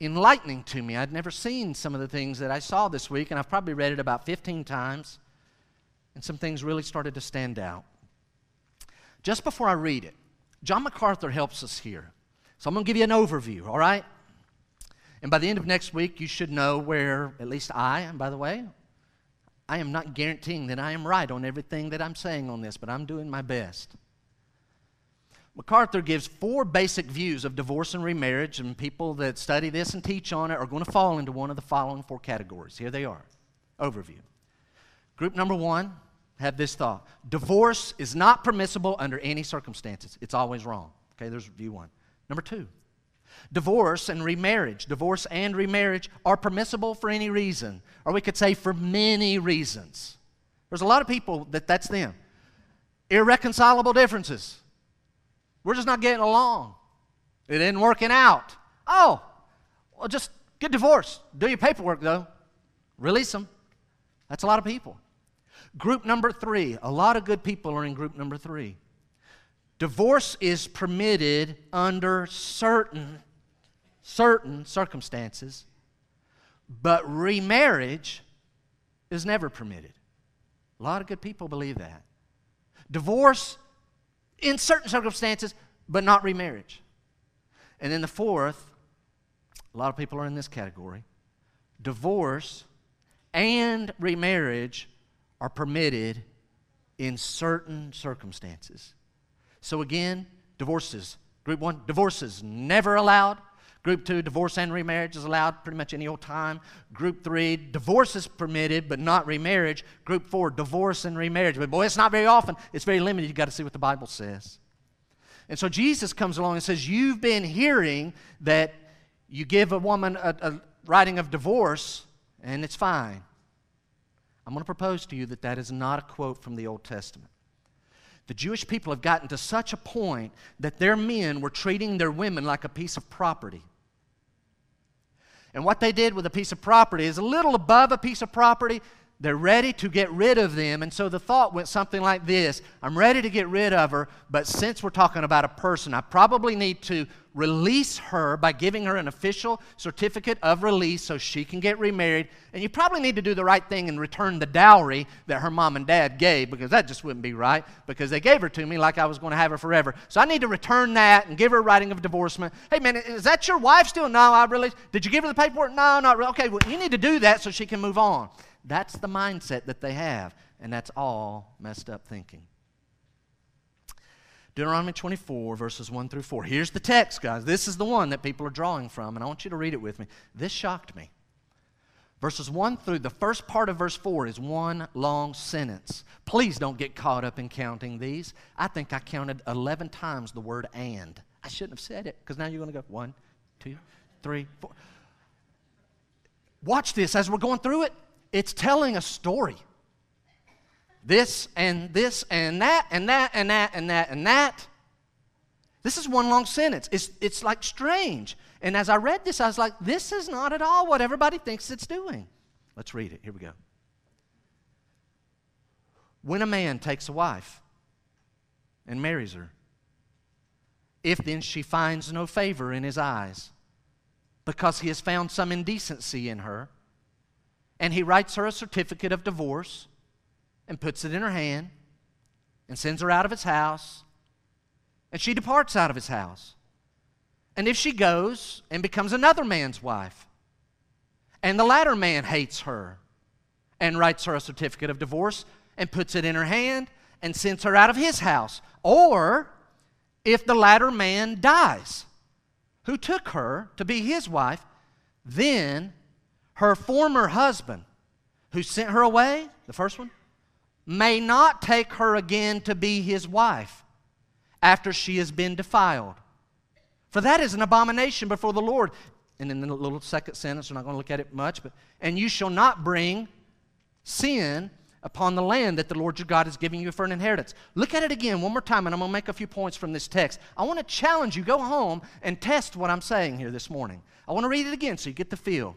enlightening to me. I'd never seen some of the things that I saw this week and I've probably read it about 15 times and some things really started to stand out. Just before I read it, John MacArthur helps us here. So I'm going to give you an overview, all right? And by the end of next week, you should know where, at least I, and by the way, I am not guaranteeing that I am right on everything that I'm saying on this, but I'm doing my best. MacArthur gives four basic views of divorce and remarriage, and people that study this and teach on it are going to fall into one of the following four categories. Here they are. Overview. Group number one have this thought divorce is not permissible under any circumstances, it's always wrong. Okay, there's view one. Number two, Divorce and remarriage, divorce and remarriage are permissible for any reason, or we could say for many reasons. There's a lot of people that that's them. Irreconcilable differences. We're just not getting along. It isn't working out. Oh, well, just get divorced. Do your paperwork, though. Release them. That's a lot of people. Group number three, a lot of good people are in group number three. Divorce is permitted under certain certain circumstances, but remarriage is never permitted. A lot of good people believe that. Divorce in certain circumstances, but not remarriage. And then the fourth, a lot of people are in this category divorce and remarriage are permitted in certain circumstances. So, again, divorces. Group one, divorces never allowed. Group two, divorce and remarriage is allowed pretty much any old time. Group three, divorce is permitted but not remarriage. Group four, divorce and remarriage. But boy, it's not very often, it's very limited. You've got to see what the Bible says. And so Jesus comes along and says, You've been hearing that you give a woman a, a writing of divorce and it's fine. I'm going to propose to you that that is not a quote from the Old Testament. The Jewish people have gotten to such a point that their men were treating their women like a piece of property. And what they did with a piece of property is a little above a piece of property. They're ready to get rid of them. And so the thought went something like this I'm ready to get rid of her, but since we're talking about a person, I probably need to release her by giving her an official certificate of release so she can get remarried. And you probably need to do the right thing and return the dowry that her mom and dad gave because that just wouldn't be right because they gave her to me like I was going to have her forever. So I need to return that and give her a writing of divorcement. Hey, man, is that your wife still? No, I really. Did you give her the paperwork? No, not really. Okay, well, you need to do that so she can move on. That's the mindset that they have, and that's all messed up thinking. Deuteronomy 24, verses 1 through 4. Here's the text, guys. This is the one that people are drawing from, and I want you to read it with me. This shocked me. Verses 1 through the first part of verse 4 is one long sentence. Please don't get caught up in counting these. I think I counted 11 times the word and. I shouldn't have said it because now you're going to go one, two, three, four. Watch this as we're going through it. It's telling a story this and this and that and that and that and that and that. This is one long sentence. It's, it's like strange. And as I read this, I was like, this is not at all what everybody thinks it's doing. Let's read it. Here we go. When a man takes a wife and marries her, if then she finds no favor in his eyes, because he has found some indecency in her, and he writes her a certificate of divorce, and puts it in her hand and sends her out of his house, and she departs out of his house. And if she goes and becomes another man's wife, and the latter man hates her and writes her a certificate of divorce and puts it in her hand and sends her out of his house, or if the latter man dies, who took her to be his wife, then her former husband, who sent her away, the first one, may not take her again to be his wife after she has been defiled. For that is an abomination before the Lord. And in the little second sentence, we're not going to look at it much, but and you shall not bring sin upon the land that the Lord your God is giving you for an inheritance. Look at it again one more time, and I'm going to make a few points from this text. I want to challenge you, go home and test what I'm saying here this morning. I want to read it again so you get the feel.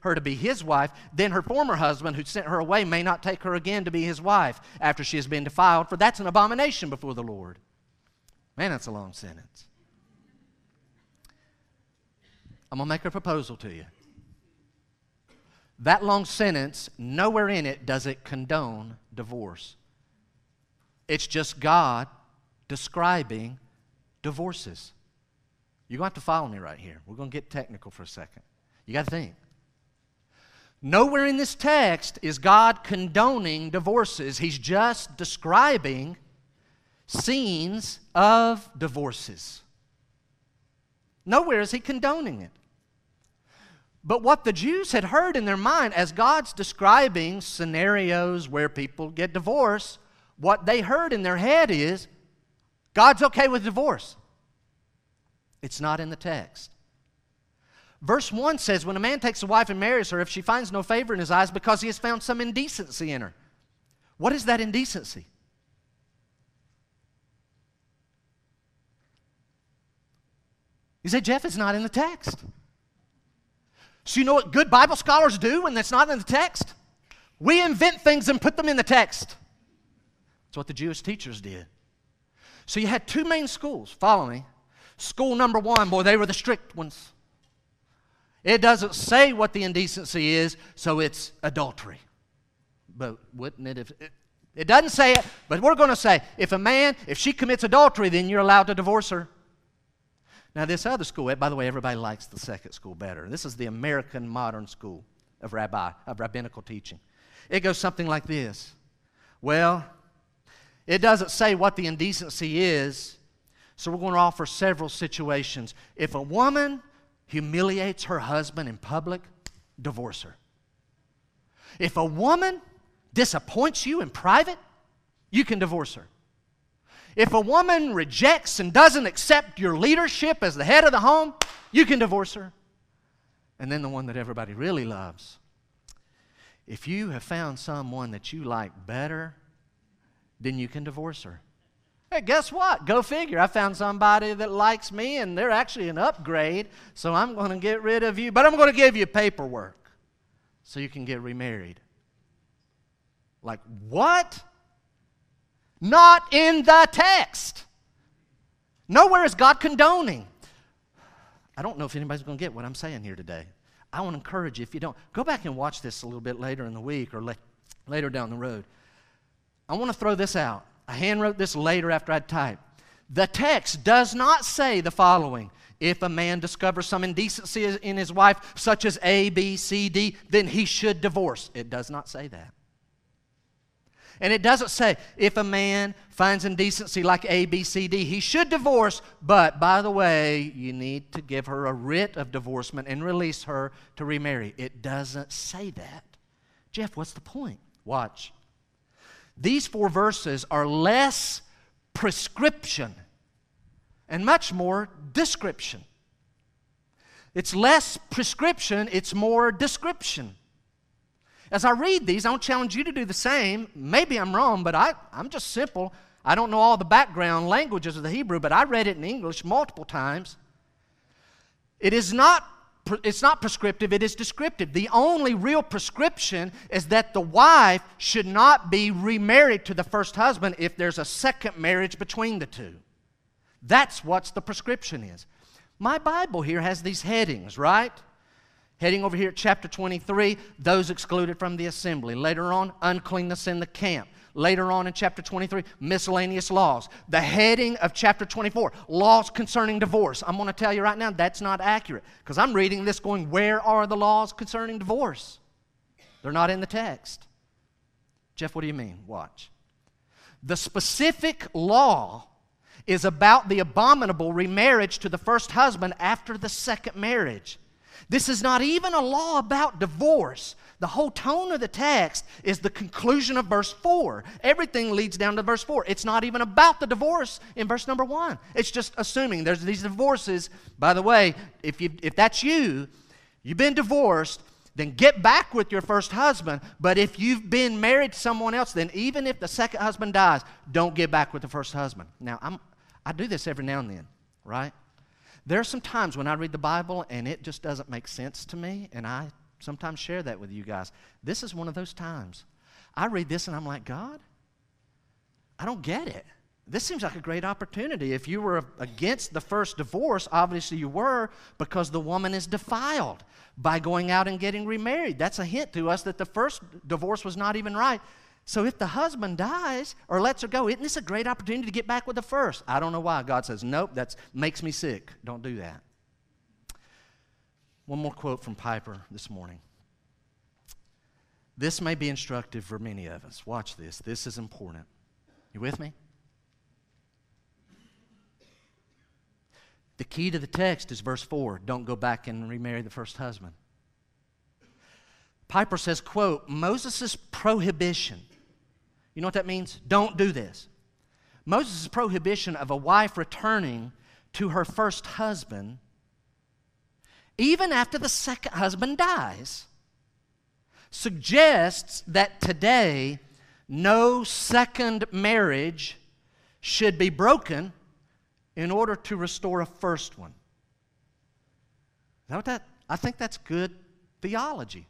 her to be his wife, then her former husband who sent her away may not take her again to be his wife after she has been defiled, for that's an abomination before the Lord. Man, that's a long sentence. I'm going to make a proposal to you. That long sentence, nowhere in it does it condone divorce. It's just God describing divorces. You're going to have to follow me right here. We're going to get technical for a second. You got to think. Nowhere in this text is God condoning divorces. He's just describing scenes of divorces. Nowhere is he condoning it. But what the Jews had heard in their mind as God's describing scenarios where people get divorced, what they heard in their head is God's okay with divorce. It's not in the text. Verse 1 says, When a man takes a wife and marries her, if she finds no favor in his eyes because he has found some indecency in her. What is that indecency? You say, Jeff, it's not in the text. So, you know what good Bible scholars do when that's not in the text? We invent things and put them in the text. That's what the Jewish teachers did. So you had two main schools. Follow me. School number one, boy, they were the strict ones. It doesn't say what the indecency is, so it's adultery. But wouldn't it if it, it doesn't say it, but we're going to say if a man, if she commits adultery, then you're allowed to divorce her. Now, this other school, eh, by the way, everybody likes the second school better. This is the American modern school of rabbi, of rabbinical teaching. It goes something like this. Well, it doesn't say what the indecency is, so we're going to offer several situations. If a woman humiliates her husband in public, divorce her. If a woman disappoints you in private, you can divorce her. If a woman rejects and doesn't accept your leadership as the head of the home, you can divorce her. And then the one that everybody really loves. If you have found someone that you like better, then you can divorce her. Hey, guess what? Go figure. I found somebody that likes me and they're actually an upgrade, so I'm going to get rid of you, but I'm going to give you paperwork so you can get remarried. Like, what? Not in the text. Nowhere is God condoning. I don't know if anybody's going to get what I'm saying here today. I want to encourage you, if you don't, go back and watch this a little bit later in the week or le- later down the road. I want to throw this out. I handwrote this later after I'd typed. The text does not say the following If a man discovers some indecency in his wife, such as A, B, C, D, then he should divorce. It does not say that. And it doesn't say if a man finds indecency like A, B, C, D, he should divorce, but by the way, you need to give her a writ of divorcement and release her to remarry. It doesn't say that. Jeff, what's the point? Watch. These four verses are less prescription and much more description. It's less prescription, it's more description. As I read these, I don't challenge you to do the same. Maybe I'm wrong, but I, I'm just simple. I don't know all the background languages of the Hebrew, but I read it in English multiple times. It is not it's not prescriptive, it is descriptive. The only real prescription is that the wife should not be remarried to the first husband if there's a second marriage between the two. That's what the prescription is. My Bible here has these headings, right? Heading over here at chapter 23, those excluded from the assembly. Later on, uncleanness in the camp. Later on in chapter 23, miscellaneous laws. The heading of chapter 24, laws concerning divorce. I'm going to tell you right now, that's not accurate because I'm reading this going, where are the laws concerning divorce? They're not in the text. Jeff, what do you mean? Watch. The specific law is about the abominable remarriage to the first husband after the second marriage. This is not even a law about divorce. The whole tone of the text is the conclusion of verse 4. Everything leads down to verse 4. It's not even about the divorce in verse number 1. It's just assuming there's these divorces. By the way, if, you, if that's you, you've been divorced, then get back with your first husband. But if you've been married to someone else, then even if the second husband dies, don't get back with the first husband. Now, I'm, I do this every now and then, right? There are some times when I read the Bible and it just doesn't make sense to me, and I sometimes share that with you guys. This is one of those times. I read this and I'm like, God, I don't get it. This seems like a great opportunity. If you were against the first divorce, obviously you were because the woman is defiled by going out and getting remarried. That's a hint to us that the first divorce was not even right. So if the husband dies or lets her go, isn't this a great opportunity to get back with the first? I don't know why. God says, nope, that makes me sick. Don't do that. One more quote from Piper this morning. This may be instructive for many of us. Watch this. This is important. You with me? The key to the text is verse 4. Don't go back and remarry the first husband. Piper says, quote, Moses' prohibition you know what that means? Don't do this. Moses' prohibition of a wife returning to her first husband, even after the second husband dies, suggests that today no second marriage should be broken in order to restore a first one. Is that that? I think that's good theology.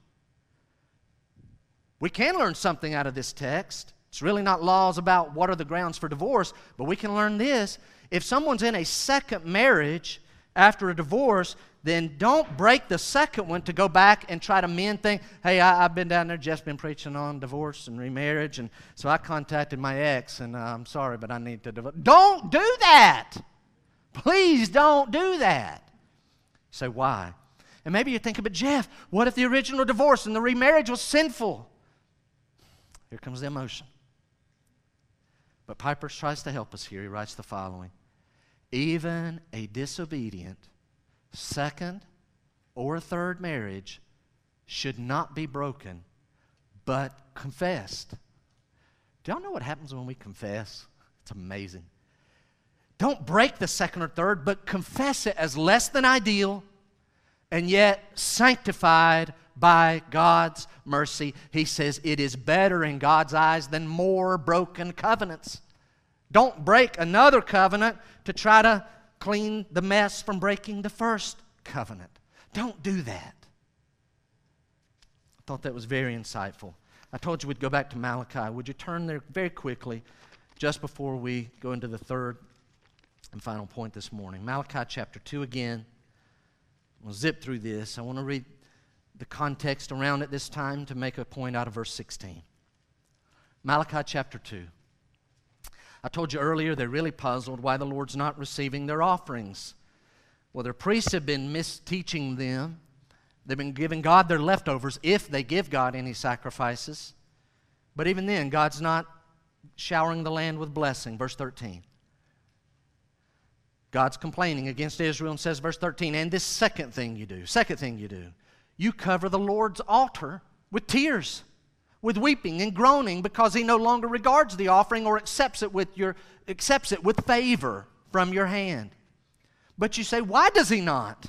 We can learn something out of this text. It's really not laws about what are the grounds for divorce, but we can learn this. If someone's in a second marriage after a divorce, then don't break the second one to go back and try to mend things. Hey, I, have been down there, just been preaching on divorce and remarriage, and so I contacted my ex, and uh, I'm sorry, but I need to divorce. Don't do that. Please don't do that. You say, why? And maybe you're thinking, but Jeff, what if the original divorce and the remarriage was sinful? Here comes the emotion. But Piper tries to help us here. He writes the following Even a disobedient second or third marriage should not be broken, but confessed. Do y'all know what happens when we confess? It's amazing. Don't break the second or third, but confess it as less than ideal and yet sanctified by God's mercy. He says it is better in God's eyes than more broken covenants. Don't break another covenant to try to clean the mess from breaking the first covenant. Don't do that. I thought that was very insightful. I told you we'd go back to Malachi. Would you turn there very quickly just before we go into the third and final point this morning? Malachi chapter 2 again. We'll zip through this. I want to read the context around it this time to make a point out of verse 16. Malachi chapter 2. I told you earlier they're really puzzled why the Lord's not receiving their offerings. Well, their priests have been misteaching them. They've been giving God their leftovers if they give God any sacrifices. But even then, God's not showering the land with blessing. Verse 13. God's complaining against Israel and says, verse 13, and this second thing you do, second thing you do, you cover the Lord's altar with tears with weeping and groaning because he no longer regards the offering or accepts it with your accepts it with favor from your hand. But you say, why does he not?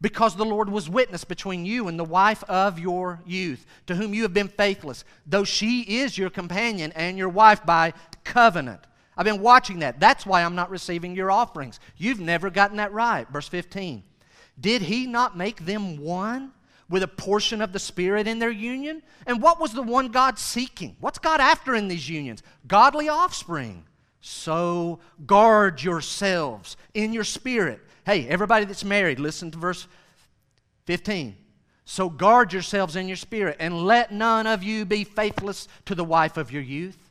Because the Lord was witness between you and the wife of your youth, to whom you have been faithless, though she is your companion and your wife by covenant. I've been watching that. That's why I'm not receiving your offerings. You've never gotten that right. Verse 15. Did he not make them one? with a portion of the Spirit in their union? And what was the one God seeking? What's God after in these unions? Godly offspring. So guard yourselves in your spirit. Hey, everybody that's married, listen to verse 15. So guard yourselves in your spirit, and let none of you be faithless to the wife of your youth.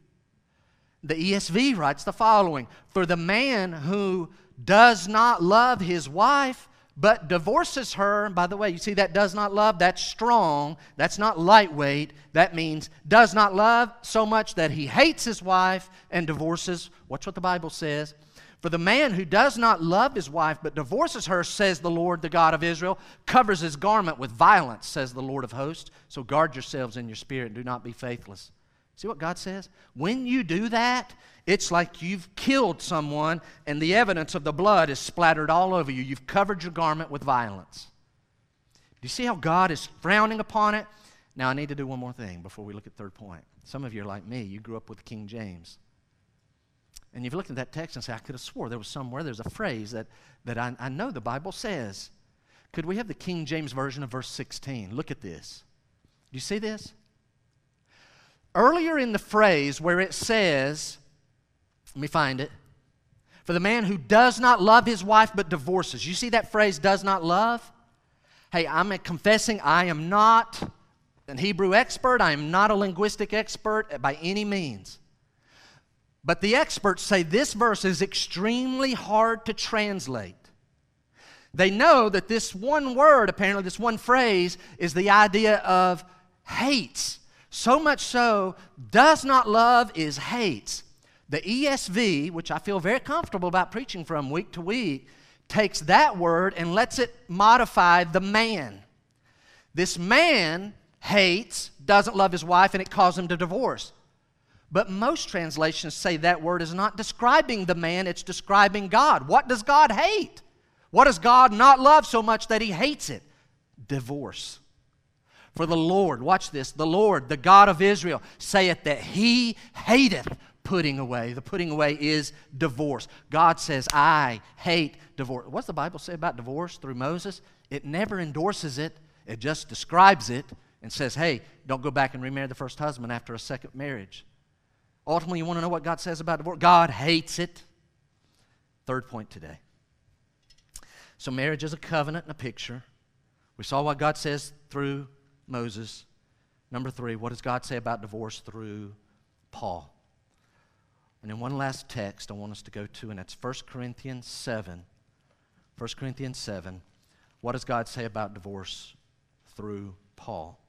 The ESV writes the following For the man who does not love his wife but divorces her. By the way, you see that does not love? That's strong. That's not lightweight. That means does not love so much that he hates his wife and divorces. Watch what the Bible says. For the man who does not love his wife but divorces her, says the Lord, the God of Israel, covers his garment with violence, says the Lord of hosts. So guard yourselves in your spirit and do not be faithless. See what God says? When you do that, it's like you've killed someone and the evidence of the blood is splattered all over you. You've covered your garment with violence. Do you see how God is frowning upon it? Now, I need to do one more thing before we look at third point. Some of you are like me. You grew up with King James. And you've looked at that text and say, I could have swore there was somewhere, there's a phrase that, that I, I know the Bible says. Could we have the King James Version of verse 16? Look at this. Do you see this? Earlier in the phrase where it says, let me find it. For the man who does not love his wife but divorces. You see that phrase, does not love? Hey, I'm confessing I am not an Hebrew expert. I am not a linguistic expert by any means. But the experts say this verse is extremely hard to translate. They know that this one word, apparently, this one phrase, is the idea of hates. So much so, does not love is hates. The ESV, which I feel very comfortable about preaching from week to week, takes that word and lets it modify the man. This man hates, doesn't love his wife, and it causes him to divorce. But most translations say that word is not describing the man, it's describing God. What does God hate? What does God not love so much that he hates it? Divorce. For the Lord, watch this, the Lord, the God of Israel, saith that he hateth putting away. The putting away is divorce. God says, I hate divorce. What's the Bible say about divorce through Moses? It never endorses it, it just describes it. and says, hey, don't go back and remarry the first husband after a second marriage. Ultimately, you want to know what God says about divorce? God hates it. Third point today. So, marriage is a covenant and a picture. We saw what God says through Moses. Number three, what does God say about divorce through Paul? And then one last text I want us to go to, and that's 1 Corinthians 7. 1 Corinthians 7. What does God say about divorce through Paul?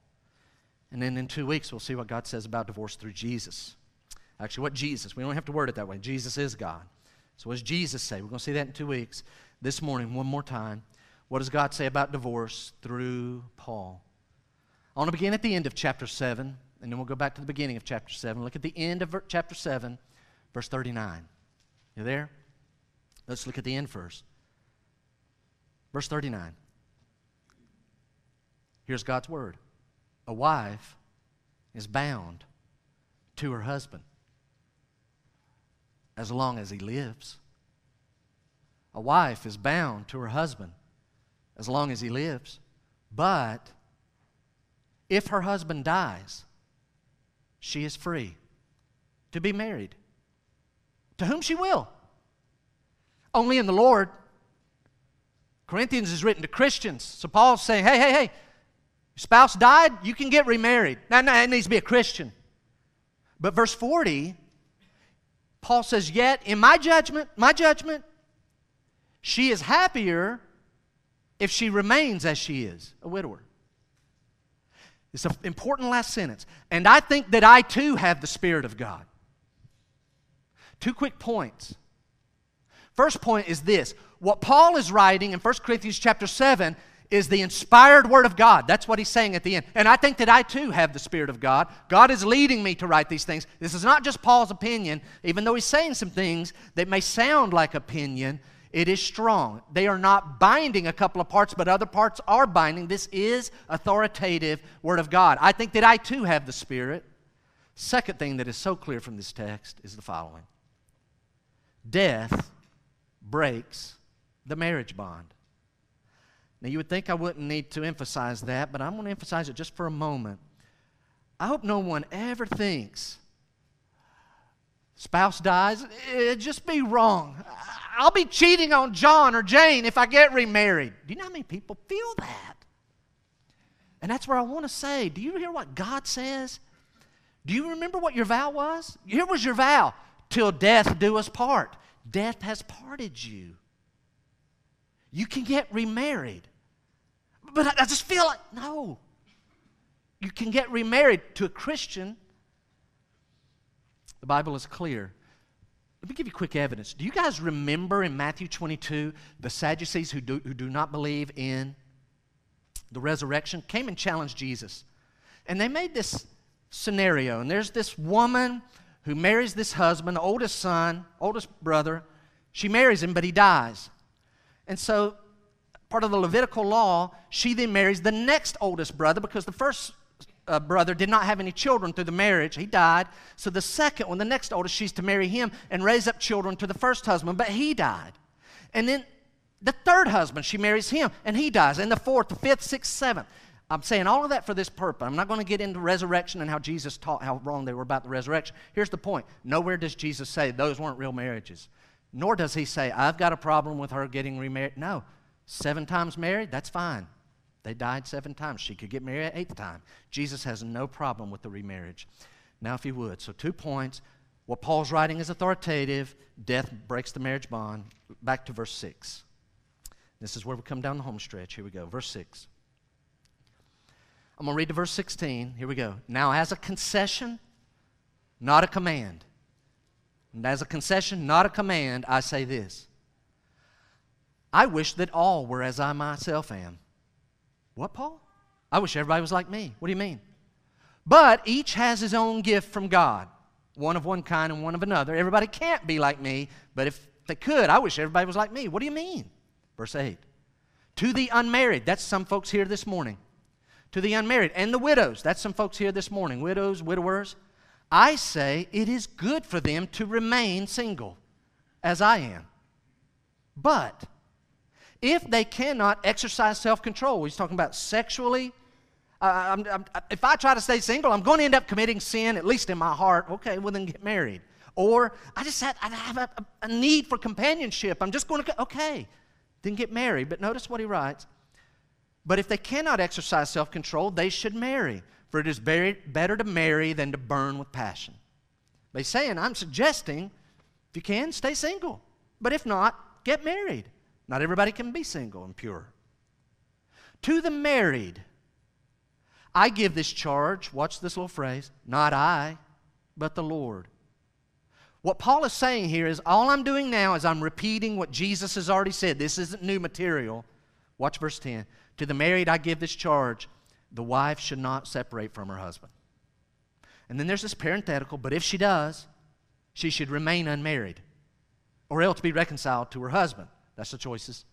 And then in two weeks, we'll see what God says about divorce through Jesus. Actually, what Jesus, we don't have to word it that way. Jesus is God. So, what does Jesus say? We're going to see that in two weeks. This morning, one more time. What does God say about divorce through Paul? I want to begin at the end of chapter 7, and then we'll go back to the beginning of chapter 7. Look at the end of chapter 7, verse 39. You there? Let's look at the end first. Verse 39. Here's God's word A wife is bound to her husband as long as he lives. A wife is bound to her husband as long as he lives. But if her husband dies, she is free to be married to whom she will. Only in the Lord. Corinthians is written to Christians. So Paul's saying, hey, hey, hey, your spouse died, you can get remarried. Now, now it needs to be a Christian. But verse 40 Paul says, Yet, in my judgment, my judgment, she is happier if she remains as she is, a widower. It's an important last sentence. And I think that I too have the Spirit of God. Two quick points. First point is this what Paul is writing in 1 Corinthians chapter 7 is the inspired word of God. That's what he's saying at the end. And I think that I too have the Spirit of God. God is leading me to write these things. This is not just Paul's opinion, even though he's saying some things that may sound like opinion. It is strong. They are not binding a couple of parts, but other parts are binding. This is authoritative Word of God. I think that I too have the Spirit. Second thing that is so clear from this text is the following Death breaks the marriage bond. Now, you would think I wouldn't need to emphasize that, but I'm going to emphasize it just for a moment. I hope no one ever thinks spouse dies, it'd just be wrong. I'll be cheating on John or Jane if I get remarried. Do you know how many people feel that? And that's where I want to say do you hear what God says? Do you remember what your vow was? Here was your vow till death do us part. Death has parted you. You can get remarried. But I, I just feel like, no. You can get remarried to a Christian. The Bible is clear. Let me give you quick evidence. Do you guys remember in Matthew 22 the Sadducees who do, who do not believe in the resurrection came and challenged Jesus? And they made this scenario. And there's this woman who marries this husband, oldest son, oldest brother. She marries him, but he dies. And so, part of the Levitical law, she then marries the next oldest brother because the first uh, brother did not have any children through the marriage. He died. So, the second one, the next oldest, she's to marry him and raise up children to the first husband, but he died. And then the third husband, she marries him and he dies. And the fourth, the fifth, sixth, seventh. I'm saying all of that for this purpose. I'm not going to get into resurrection and how Jesus taught how wrong they were about the resurrection. Here's the point nowhere does Jesus say those weren't real marriages. Nor does he say, I've got a problem with her getting remarried. No. Seven times married, that's fine. They died seven times. She could get married at eighth time. Jesus has no problem with the remarriage. Now, if you would. So, two points. What Paul's writing is authoritative. Death breaks the marriage bond. Back to verse 6. This is where we come down the home stretch. Here we go. Verse 6. I'm going to read to verse 16. Here we go. Now, as a concession, not a command. And as a concession, not a command, I say this I wish that all were as I myself am. What, Paul? I wish everybody was like me. What do you mean? But each has his own gift from God, one of one kind and one of another. Everybody can't be like me, but if they could, I wish everybody was like me. What do you mean? Verse 8. To the unmarried, that's some folks here this morning. To the unmarried and the widows, that's some folks here this morning. Widows, widowers. I say it is good for them to remain single, as I am. But if they cannot exercise self control, he's talking about sexually, I'm, I'm, if I try to stay single, I'm going to end up committing sin, at least in my heart. Okay, well, then get married. Or I just had, I have a, a need for companionship. I'm just going to, okay, then get married. But notice what he writes. But if they cannot exercise self control, they should marry, for it is better to marry than to burn with passion. By saying, I'm suggesting, if you can, stay single. But if not, get married. Not everybody can be single and pure. To the married, I give this charge, watch this little phrase, not I, but the Lord. What Paul is saying here is all I'm doing now is I'm repeating what Jesus has already said. This isn't new material. Watch verse 10. To the married, I give this charge the wife should not separate from her husband. And then there's this parenthetical, but if she does, she should remain unmarried or else be reconciled to her husband. That's the choices.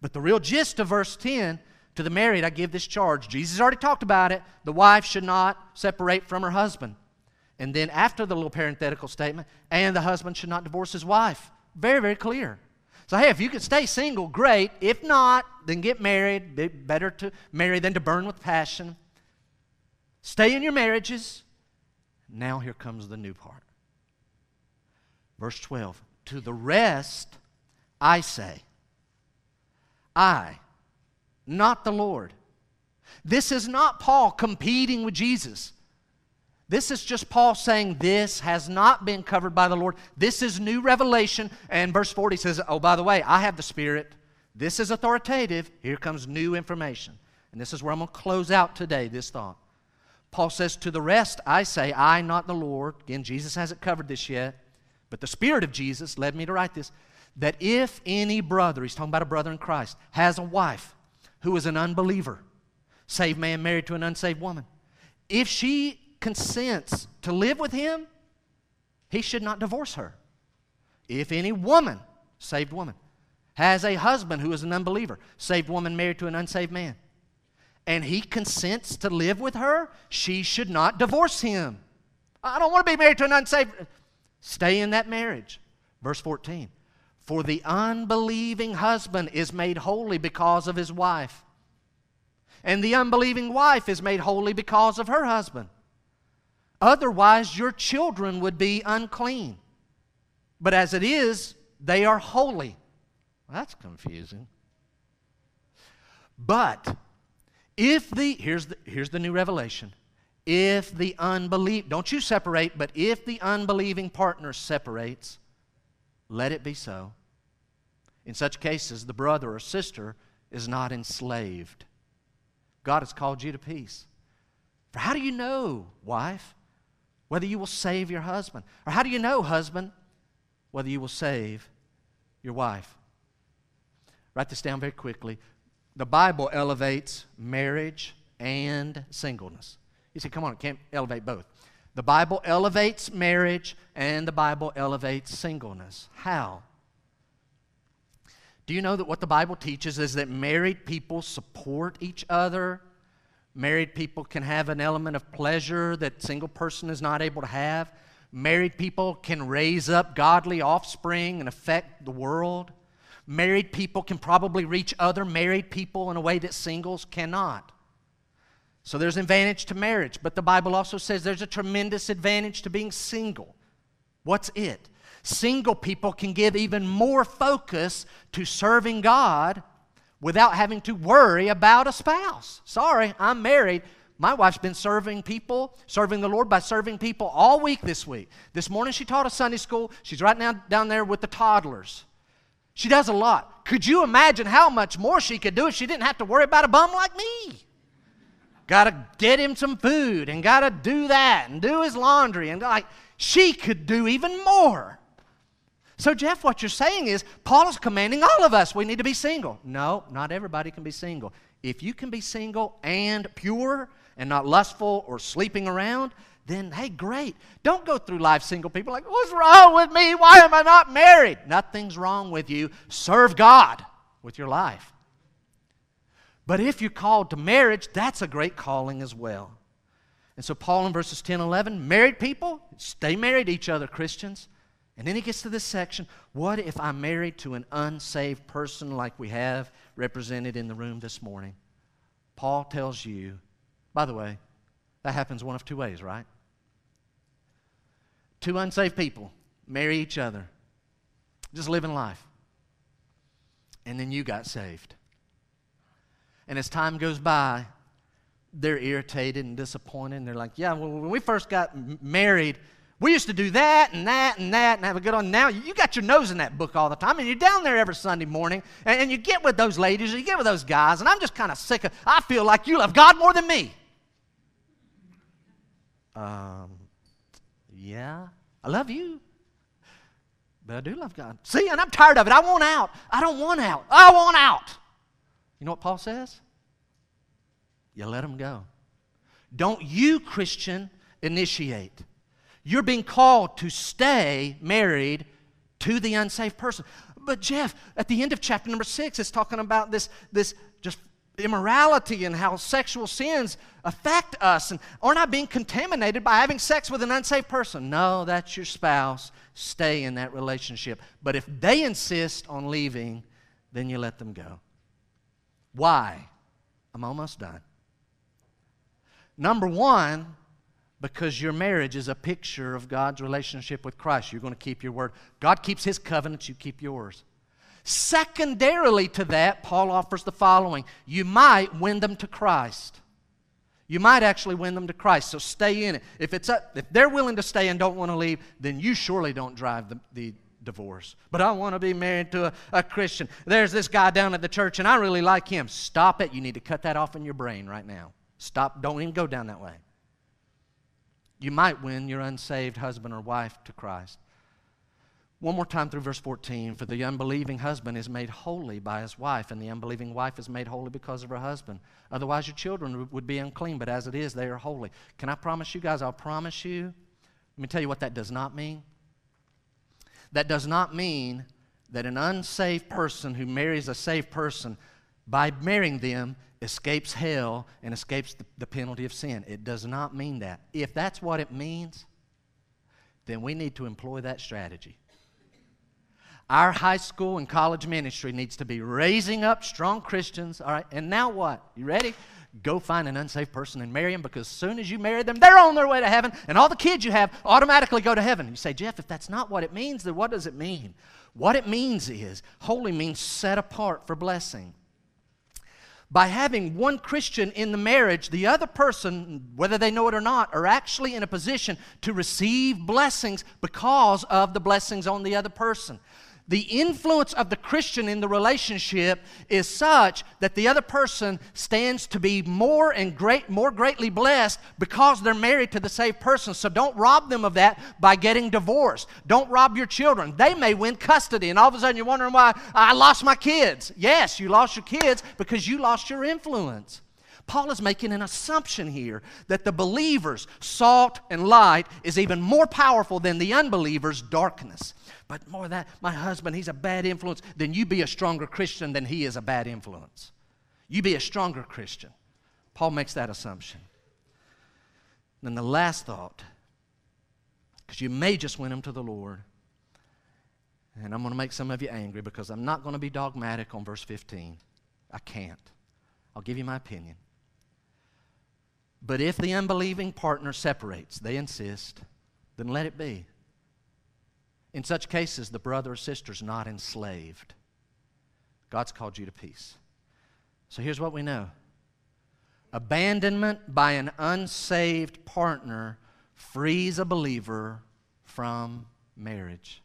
But the real gist of verse 10 to the married, I give this charge. Jesus already talked about it. The wife should not separate from her husband. And then after the little parenthetical statement, and the husband should not divorce his wife. Very, very clear. So, hey, if you can stay single, great. If not, then get married. Better to marry than to burn with passion. Stay in your marriages. Now, here comes the new part. Verse 12 To the rest, I say, I, not the Lord. This is not Paul competing with Jesus. This is just Paul saying this has not been covered by the Lord. This is new revelation. And verse 40 says, Oh, by the way, I have the Spirit. This is authoritative. Here comes new information. And this is where I'm going to close out today this thought. Paul says, To the rest I say, I, not the Lord. Again, Jesus hasn't covered this yet. But the Spirit of Jesus led me to write this that if any brother, he's talking about a brother in Christ, has a wife who is an unbeliever, saved man married to an unsaved woman, if she consents to live with him, he should not divorce her. If any woman, saved woman, has a husband who is an unbeliever, saved woman married to an unsaved man, and he consents to live with her, she should not divorce him. I don't want to be married to an unsaved. Stay in that marriage. Verse 14. For the unbelieving husband is made holy because of his wife, and the unbelieving wife is made holy because of her husband. Otherwise, your children would be unclean. But as it is, they are holy. Well, that's confusing. But if the, here's the, here's the new revelation. If the unbelief, don't you separate, but if the unbelieving partner separates, let it be so. In such cases, the brother or sister is not enslaved. God has called you to peace. For how do you know, wife? Whether you will save your husband. Or how do you know, husband, whether you will save your wife? Write this down very quickly. The Bible elevates marriage and singleness. You say, come on, it can't elevate both. The Bible elevates marriage and the Bible elevates singleness. How? Do you know that what the Bible teaches is that married people support each other Married people can have an element of pleasure that single person is not able to have. Married people can raise up godly offspring and affect the world. Married people can probably reach other married people in a way that singles cannot. So there's an advantage to marriage, but the Bible also says there's a tremendous advantage to being single. What's it? Single people can give even more focus to serving God without having to worry about a spouse. Sorry, I'm married. My wife's been serving people, serving the Lord by serving people all week this week. This morning she taught a Sunday school. She's right now down there with the toddlers. She does a lot. Could you imagine how much more she could do if she didn't have to worry about a bum like me? Got to get him some food and got to do that and do his laundry and like she could do even more. So, Jeff, what you're saying is Paul is commanding all of us we need to be single. No, not everybody can be single. If you can be single and pure and not lustful or sleeping around, then hey, great. Don't go through life single people like, what's wrong with me? Why am I not married? Nothing's wrong with you. Serve God with your life. But if you're called to marriage, that's a great calling as well. And so, Paul in verses 10 11, married people, stay married to each other, Christians. And then he gets to this section what if I'm married to an unsaved person like we have represented in the room this morning? Paul tells you By the way, that happens one of two ways, right? Two unsaved people marry each other, just living life. And then you got saved. And as time goes by, they're irritated and disappointed. And they're like, yeah, well, when we first got married, we used to do that and that and that and have a good on. Now you got your nose in that book all the time, and you're down there every Sunday morning, and, and you get with those ladies, and you get with those guys, and I'm just kind of sick of. I feel like you love God more than me. Um, yeah, I love you, but I do love God. See, and I'm tired of it. I want out. I don't want out. I want out. You know what Paul says? You let them go. Don't you, Christian, initiate. You're being called to stay married to the unsaved person. But Jeff, at the end of chapter number six, it's talking about this, this just immorality and how sexual sins affect us. And aren't I being contaminated by having sex with an unsaved person? No, that's your spouse. Stay in that relationship. But if they insist on leaving, then you let them go. Why? I'm almost done. Number one, because your marriage is a picture of God's relationship with Christ. You're going to keep your word. God keeps his covenants, you keep yours. Secondarily to that, Paul offers the following you might win them to Christ. You might actually win them to Christ, so stay in it. If, it's if they're willing to stay and don't want to leave, then you surely don't drive the, the divorce. But I want to be married to a, a Christian. There's this guy down at the church, and I really like him. Stop it. You need to cut that off in your brain right now. Stop. Don't even go down that way. You might win your unsaved husband or wife to Christ. One more time through verse 14. For the unbelieving husband is made holy by his wife, and the unbelieving wife is made holy because of her husband. Otherwise, your children would be unclean, but as it is, they are holy. Can I promise you guys? I'll promise you. Let me tell you what that does not mean. That does not mean that an unsaved person who marries a saved person, by marrying them, escapes hell and escapes the, the, penalty of sin. It does not mean that. If that's what it means, then we need to employ that strategy. Our high school and college ministry needs to be raising up strong Christians. All right, and now what? You ready? Go find an unsafe person and marry them because as soon as you marry them, they're on their way to heaven, and all the kids you have automatically go to heaven. You say, Jeff, if that's not what it means, then what does it mean? What it means is holy means set apart for blessing by having one Christian in the marriage, the other person, whether they know it or not, are actually in a position to receive blessings because of the blessings on the other person the influence of the Christian in the relationship is such that the other person stands to be more and great, more greatly blessed because they're married to the saved person. So don't rob them of that by getting divorced. Don't rob your children. They may win custody, and all of a sudden you're wondering why I lost my kids. Yes, you lost your kids because you lost your influence. Paul is making an assumption here that the believer's salt and light is even more powerful than the unbeliever's darkness. But more that, my husband, he's a bad influence, then you be a stronger Christian than he is a bad influence. You be a stronger Christian. Paul makes that assumption. Then the last thought, because you may just win him to the Lord, and I'm going to make some of you angry because I'm not going to be dogmatic on verse 15. I can't. I'll give you my opinion. But if the unbelieving partner separates, they insist, then let it be. In such cases, the brother or sister is not enslaved. God's called you to peace. So here's what we know abandonment by an unsaved partner frees a believer from marriage.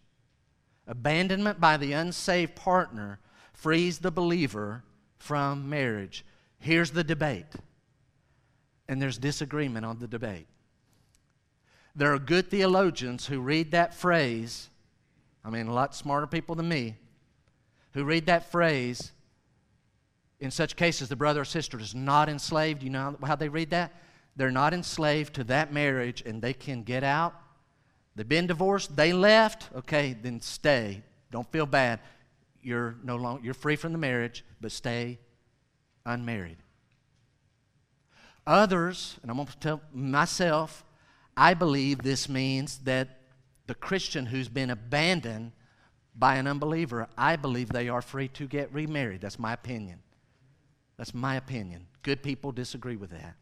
Abandonment by the unsaved partner frees the believer from marriage. Here's the debate and there's disagreement on the debate. There are good theologians who read that phrase, I mean, a lot smarter people than me, who read that phrase. In such cases, the brother or sister is not enslaved. You know how they read that? They're not enslaved to that marriage and they can get out. They've been divorced, they left, okay, then stay. Don't feel bad. You're no longer you're free from the marriage, but stay unmarried. Others, and I'm going to tell myself, I believe this means that the Christian who's been abandoned by an unbeliever, I believe they are free to get remarried. That's my opinion. That's my opinion. Good people disagree with that.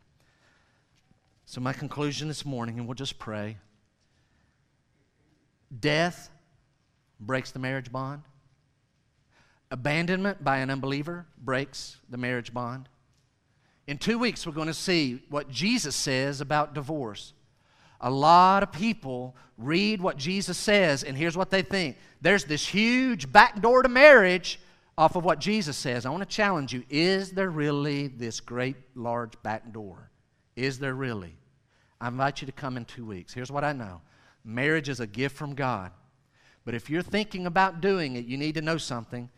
So, my conclusion this morning, and we'll just pray death breaks the marriage bond, abandonment by an unbeliever breaks the marriage bond. In two weeks, we're going to see what Jesus says about divorce. A lot of people read what Jesus says, and here's what they think there's this huge back door to marriage off of what Jesus says. I want to challenge you is there really this great, large back door? Is there really? I invite you to come in two weeks. Here's what I know marriage is a gift from God. But if you're thinking about doing it, you need to know something.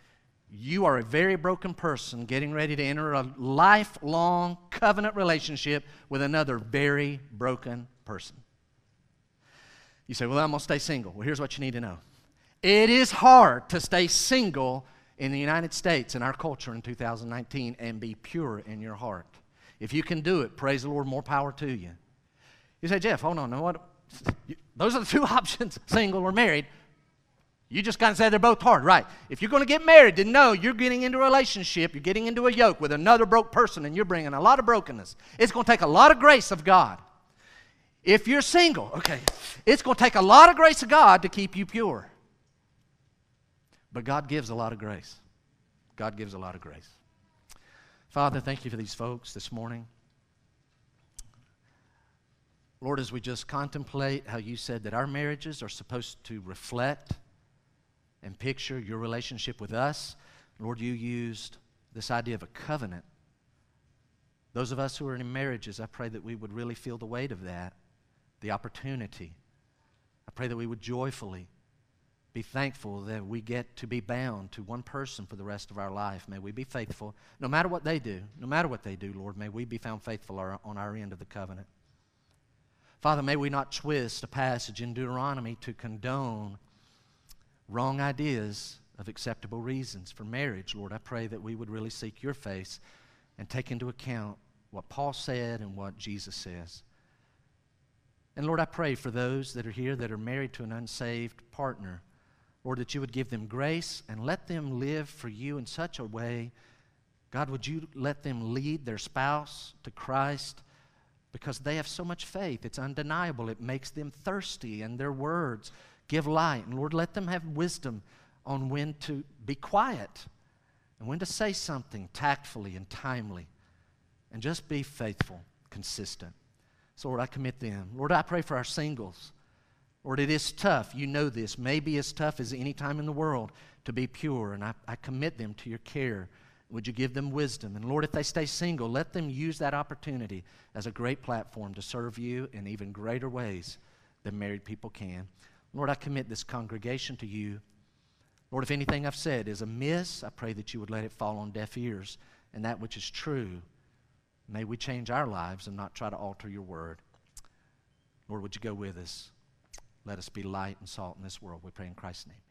You are a very broken person getting ready to enter a lifelong covenant relationship with another very broken person. You say, Well, I'm going to stay single. Well, here's what you need to know it is hard to stay single in the United States, in our culture in 2019, and be pure in your heart. If you can do it, praise the Lord, more power to you. You say, Jeff, hold on, No, what? Those are the two options single or married. You just kind of said they're both hard, right? If you're going to get married, then no, you're getting into a relationship, you're getting into a yoke with another broke person, and you're bringing a lot of brokenness. It's going to take a lot of grace of God. If you're single, okay, it's going to take a lot of grace of God to keep you pure. But God gives a lot of grace. God gives a lot of grace. Father, thank you for these folks this morning. Lord, as we just contemplate how you said that our marriages are supposed to reflect and picture your relationship with us, Lord, you used this idea of a covenant. Those of us who are in marriages, I pray that we would really feel the weight of that, the opportunity. I pray that we would joyfully be thankful that we get to be bound to one person for the rest of our life. May we be faithful, no matter what they do, no matter what they do, Lord, may we be found faithful on our end of the covenant. Father, may we not twist a passage in Deuteronomy to condone wrong ideas of acceptable reasons for marriage. Lord, I pray that we would really seek your face and take into account what Paul said and what Jesus says. And Lord, I pray for those that are here that are married to an unsaved partner. Lord, that you would give them grace and let them live for you in such a way. God, would you let them lead their spouse to Christ because they have so much faith. It's undeniable. It makes them thirsty, and their words give light. And Lord, let them have wisdom on when to be quiet and when to say something tactfully and timely and just be faithful, consistent. So, Lord, I commit them. Lord, I pray for our singles. Lord, it is tough. You know this. Maybe as tough as any time in the world to be pure. And I, I commit them to your care. Would you give them wisdom? And Lord, if they stay single, let them use that opportunity as a great platform to serve you in even greater ways than married people can. Lord, I commit this congregation to you. Lord, if anything I've said is amiss, I pray that you would let it fall on deaf ears. And that which is true, may we change our lives and not try to alter your word. Lord, would you go with us? Let us be light and salt in this world. We pray in Christ's name.